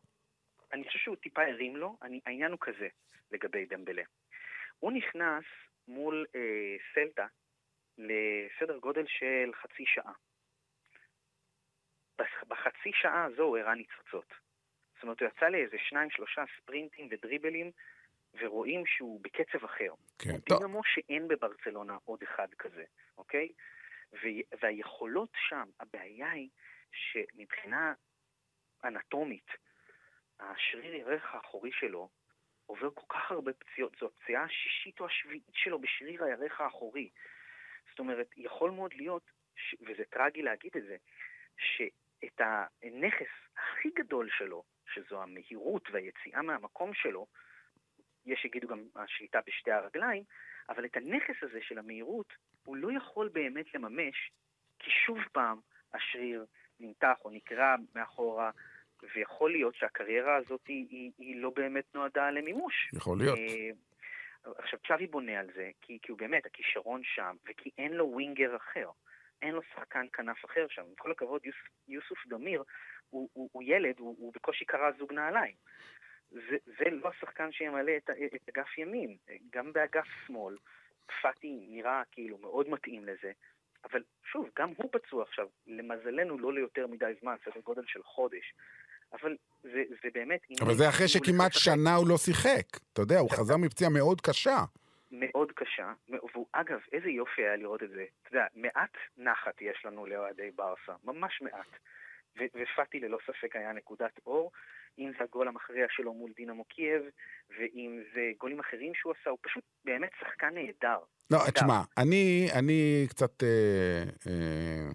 אני חושב שהוא טיפה הרים לו, אני, העניין הוא כזה לגבי דמבלה. הוא נכנס מול אה, סלטה לסדר גודל של חצי שעה. בחצי שעה הזו הוא הראה ניצוצות. זאת אומרת, הוא יצא לאיזה שניים, שלושה ספרינטים ודריבלים, ורואים שהוא בקצב אחר. כן, טוב. דינמו שאין בברצלונה עוד אחד כזה, אוקיי? והיכולות שם, הבעיה היא שמבחינה אנטומית, השריר ירך האחורי שלו עובר כל כך הרבה פציעות, זו הפציעה השישית או השביעית שלו בשריר הירך האחורי. זאת אומרת, יכול מאוד להיות, ש... וזה טרגי להגיד את זה, שאת הנכס הכי גדול שלו, שזו המהירות והיציאה מהמקום שלו, יש שיגידו גם השליטה בשתי הרגליים, אבל את הנכס הזה של המהירות הוא לא יכול באמת לממש, כי שוב פעם השריר נמתח או נקרע מאחורה, ויכול להיות שהקריירה הזאת היא, היא, היא לא באמת נועדה למימוש. יכול להיות. אה, עכשיו, צ'אבי בונה על זה, כי, כי הוא באמת, הכישרון שם, וכי אין לו ווינגר אחר. אין לו שחקן כנף אחר שם. עם כל הכבוד, יוס, יוסוף דמיר הוא, הוא, הוא ילד, הוא, הוא בקושי קרא זוג נעליים. זה, זה לא השחקן שימלא את, את אגף ימין. גם באגף שמאל, פאטי נראה כאילו מאוד מתאים לזה. אבל שוב, גם הוא פצוע עכשיו, למזלנו לא ליותר מדי זמן, סדר גודל של חודש. אבל זה, זה באמת... אבל זה אחרי שכמעט שנה הוא לא שיחק. אתה יודע, הוא חזר מפציעה מאוד קשה. מאוד קשה, והוא, אגב, איזה יופי היה לראות את זה. אתה יודע, מעט נחת יש לנו לאוהדי ברסה, ממש מעט. ופאטי ללא ספק היה נקודת אור. אם זה הגול המכריע שלו מול דינמו קייב, ואם זה גולים אחרים שהוא עשה, הוא פשוט באמת שחקן נהדר. לא, תשמע, אני, אני קצת אה, אה,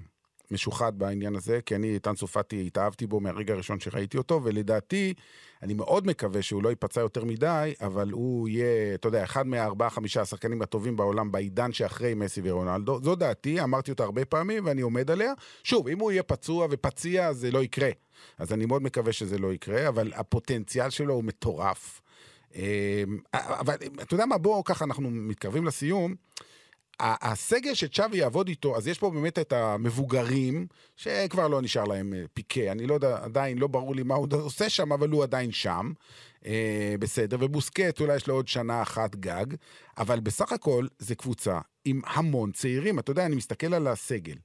משוחד בעניין הזה, כי אני, טאנסו פאטי, התאהבתי בו מהרגע הראשון שראיתי אותו, ולדעתי, אני מאוד מקווה שהוא לא ייפצע יותר מדי, אבל הוא יהיה, אתה יודע, אחד מהארבעה, חמישה השחקנים הטובים בעולם בעידן שאחרי מסי ורונלדו. זו דעתי, אמרתי אותה הרבה פעמים ואני עומד עליה. שוב, אם הוא יהיה פצוע ופציע, זה לא יקרה. אז אני מאוד מקווה שזה לא יקרה, אבל הפוטנציאל שלו הוא מטורף. אמ, אבל אתה יודע מה, בואו ככה, אנחנו מתקרבים לסיום. הסגל שצ'אבי יעבוד איתו, אז יש פה באמת את המבוגרים, שכבר לא נשאר להם אה, פיקה, אני לא יודע, עדיין לא ברור לי מה הוא עושה שם, אבל הוא עדיין שם. אה, בסדר, ובוסקט אולי יש לו עוד שנה אחת גג, אבל בסך הכל זה קבוצה עם המון צעירים. אתה יודע, אני מסתכל על הסגל.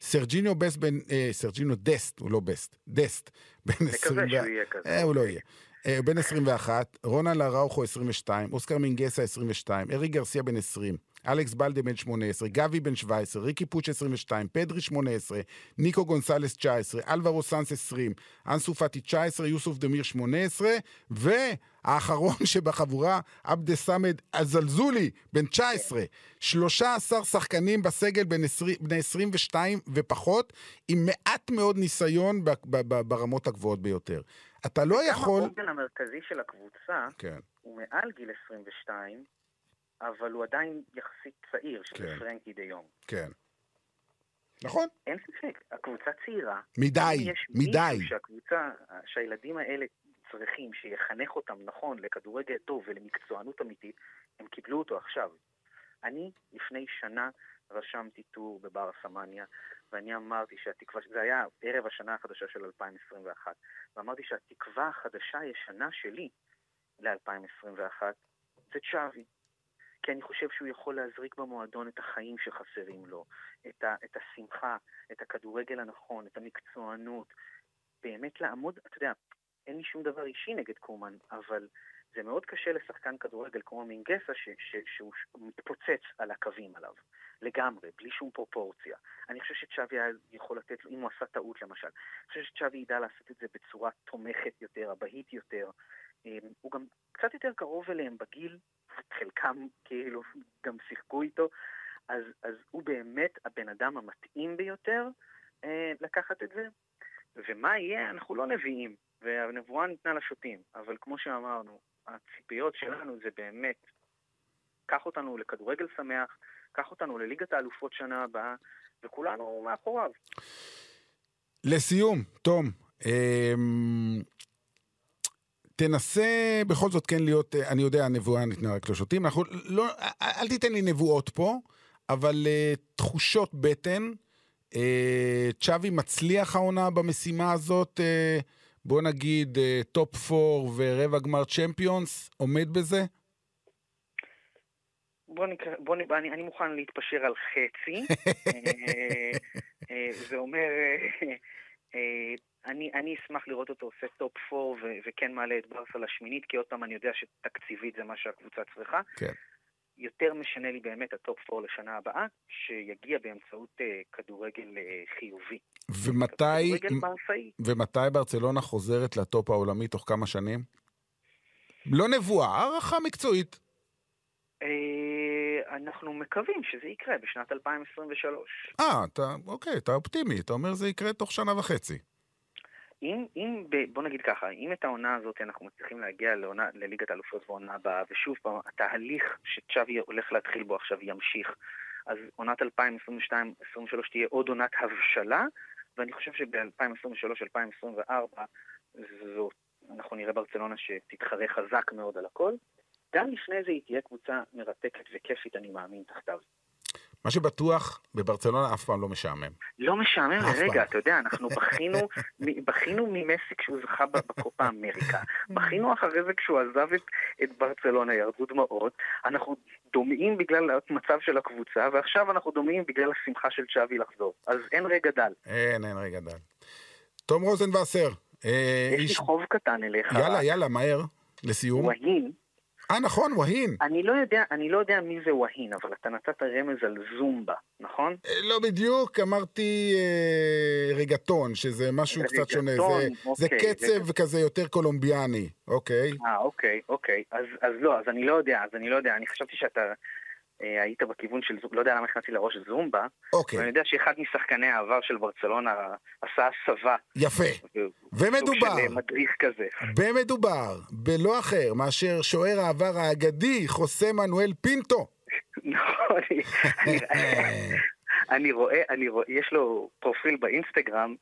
סרג'יניו best בן, אה, סרג'יניו דסט, הוא לא best, דסט, בן נקווה 20... שהוא יהיה כזה. אה, הוא לא יהיה. אה, בן 21, רונלד אראוחו 22, אוסקר מינגסה 22, ארי גרסיה בן 20, אלכס בלדה בן 18, גבי בן 17, ריקי פוץ' 22, פדרי 18, ניקו גונסלס 19, אלברו סאנס 20, אנסו פאטי 19, יוסוף דמיר 18, והאחרון שבחבורה, עבדה סמד אזלזולי, בן 19. 13 שחקנים בסגל בין 20, בני 22 ופחות, עם מעט מאוד ניסיון ב- ב- ב- ברמות הגבוהות ביותר. אתה לא יכול... גם העוגן המרכזי של הקבוצה כן, הוא מעל גיל 22, אבל הוא עדיין יחסית צעיר, שזה כן. פרנקי דה יונג. כן. נכון, אין ספק, הקבוצה צעירה. מדי, יש מדי. שהקבוצה, שהילדים האלה צריכים, שיחנך אותם נכון לכדורגל טוב ולמקצוענות אמיתית, הם קיבלו אותו עכשיו. אני לפני שנה רשמתי טור בבר סמניה, ואני אמרתי שהתקווה, זה היה ערב השנה החדשה של 2021, ואמרתי שהתקווה החדשה הישנה שלי ל-2021 זה צ'אבי. כי אני חושב שהוא יכול להזריק במועדון את החיים שחסרים לו, את, ה, את השמחה, את הכדורגל הנכון, את המקצוענות. באמת לעמוד, אתה יודע, אין לי שום דבר אישי נגד קומן, אבל זה מאוד קשה לשחקן כדורגל כמו מינגסה ש, ש, שהוא מתפוצץ על הקווים עליו, לגמרי, בלי שום פרופורציה. אני חושב שצ'אבי יכול לתת אם הוא עשה טעות למשל, אני חושב שצ'אבי ידע לעשות את זה בצורה תומכת יותר, אבהית יותר. אה, הוא גם קצת יותר קרוב אליהם בגיל, חלקם כאילו גם שיחקו איתו, אז, אז הוא באמת הבן אדם המתאים ביותר אה, לקחת את זה. ומה יהיה, אנחנו לא נביאים, והנבואה ניתנה לשוטים, אבל כמו שאמרנו, הציפיות שלנו זה באמת, קח אותנו לכדורגל שמח, קח אותנו לליגת האלופות שנה הבאה, וכולנו מאחוריו. לסיום, תום, אמ, תנסה בכל זאת כן להיות, אה, אני יודע, הנבואה ניתנה רק לשוטים, אנחנו לא, אל תיתן לי נבואות פה, אבל אה, תחושות בטן, אה, צ'אבי מצליח העונה במשימה הזאת, אה, בוא נגיד אה, top four ורבע גמר צ'מפיונס, עומד בזה? בוא נקרא, בוא נ... אני, אני מוכן להתפשר על חצי. אה, אה, זה אומר, אה, אה, אני, אני אשמח לראות אותו עושה top 4 ו- וכן מעלה את ברסה לשמינית, כי עוד פעם אני יודע שתקציבית זה מה שהקבוצה צריכה. כן. יותר משנה לי באמת הטופ 4 לשנה הבאה, שיגיע באמצעות אה, כדורגל אה, חיובי. ומתי. ומתי ברצלונה חוזרת לטופ העולמי תוך כמה שנים? לא נבואה, הערכה מקצועית. אה, אנחנו מקווים שזה יקרה בשנת 2023. אה, אתה, אוקיי, אתה אופטימי, אתה אומר זה יקרה תוך שנה וחצי. אם, אם ב, בוא נגיד ככה, אם את העונה הזאת אנחנו מצליחים להגיע לעונה, לליגת האלופות בעונה הבאה, ושוב פעם, התהליך שצ'אבי הולך להתחיל בו עכשיו ימשיך, אז עונת 2022-2023 תהיה עוד עונת הבשלה, ואני חושב שב-2023-2024 זאת, אנחנו נראה ברצלונה שתתחרה חזק מאוד על הכל. גם לפני זה היא תהיה קבוצה מרתקת וכיפית, אני מאמין, תחתיו. מה שבטוח, בברצלונה אף פעם לא משעמם. לא משעמם. לרגע, אתה יודע, אנחנו בכינו, בכינו ממסי כשהוא זכה בקופה אמריקה, בכינו אחרי זה כשהוא עזב את, את ברצלונה, ירדו דמעות, אנחנו דומעים בגלל המצב של הקבוצה, ועכשיו אנחנו דומעים בגלל השמחה של צ'אבי לחזור. אז אין רגע דל. אין, אין רגע דל. תום רוזנבסר, אה, יש לי איש... חוב קטן אליך. יאללה, יאללה, מהר, לסיום. והין, אה, נכון, והין. אני לא יודע, אני לא יודע מי זה והין, אבל אתה נתת רמז על זומבה, נכון? אה, לא בדיוק, אמרתי אה, רגטון, שזה משהו קצת שונה. רגטון, זה, זה אוקיי, קצב כזה יותר קולומביאני, אוקיי? אה, אוקיי, אוקיי. אז, אז לא, אז אני לא יודע, אז אני לא יודע. אני חשבתי שאתה היית בכיוון של זומבה, לא יודע למה הכנסתי לראש זומבה, אוקיי, ואני יודע שאחד משחקני העבר של ברצלונה עשה הסבה. יפה. סוג ומדובר, של אה, מדריך כזה. במדובר, בלא אחר מאשר שוער העבר האגדי, חוסה מנואל פינטו. נכון, אני- אני רואה, אני רואה, יש לו פרופיל באינסטגרם,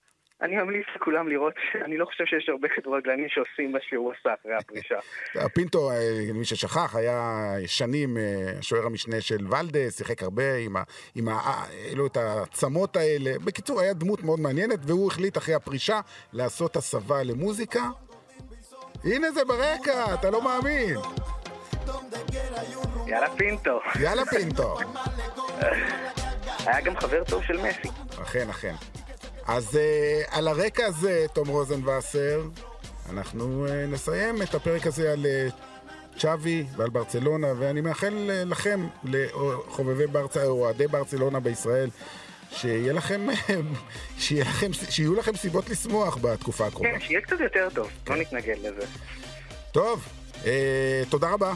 אני ממליץ לכולם לראות, אני לא חושב שיש הרבה כדורגלנים שעושים מה שהוא עשה אחרי הפרישה. פינטו, אה, מי ששכח, היה שנים אה, השוער המשנה של ולדס, שיחק הרבה עם, ה, עם ה, אלו את העצמות האלה. בקיצור, היה דמות מאוד מעניינת, והוא החליט אחרי הפרישה לעשות הסבה למוזיקה. הנה זה ברקע, אתה לא מאמין. יאללה פינטו. יאללה פינטו. היה גם חבר טוב של מסי. אכן, אכן. אז uh, על הרקע הזה, תום רוזנבסר, אנחנו uh, נסיים את הפרק הזה על uh, צ'אבי ועל ברצלונה, ואני מאחל uh, לכם, לחובבי ברצלונה, או אוהדי ברצלונה בישראל, שיהיה לכם, שיהיה לכם, שיהיו לכם סיבות לשמוח בתקופה הקרובה. כן, שיהיה קצת יותר טוב, לא נתנגד לזה. טוב, אה, תודה רבה.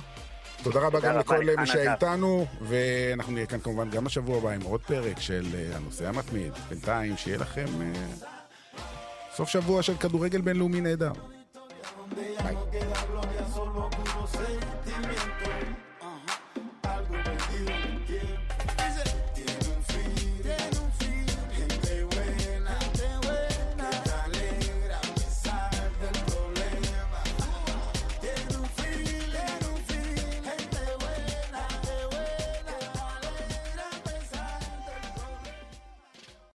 תודה רבה גם לכל אה, מי שהיה איתנו, ואנחנו נהיה כאן כמובן גם בשבוע הבא עם עוד פרק של אה, הנושא המתמיד. בינתיים, שיהיה לכם אה, סוף שבוע של כדורגל בינלאומי נהדר. ביי.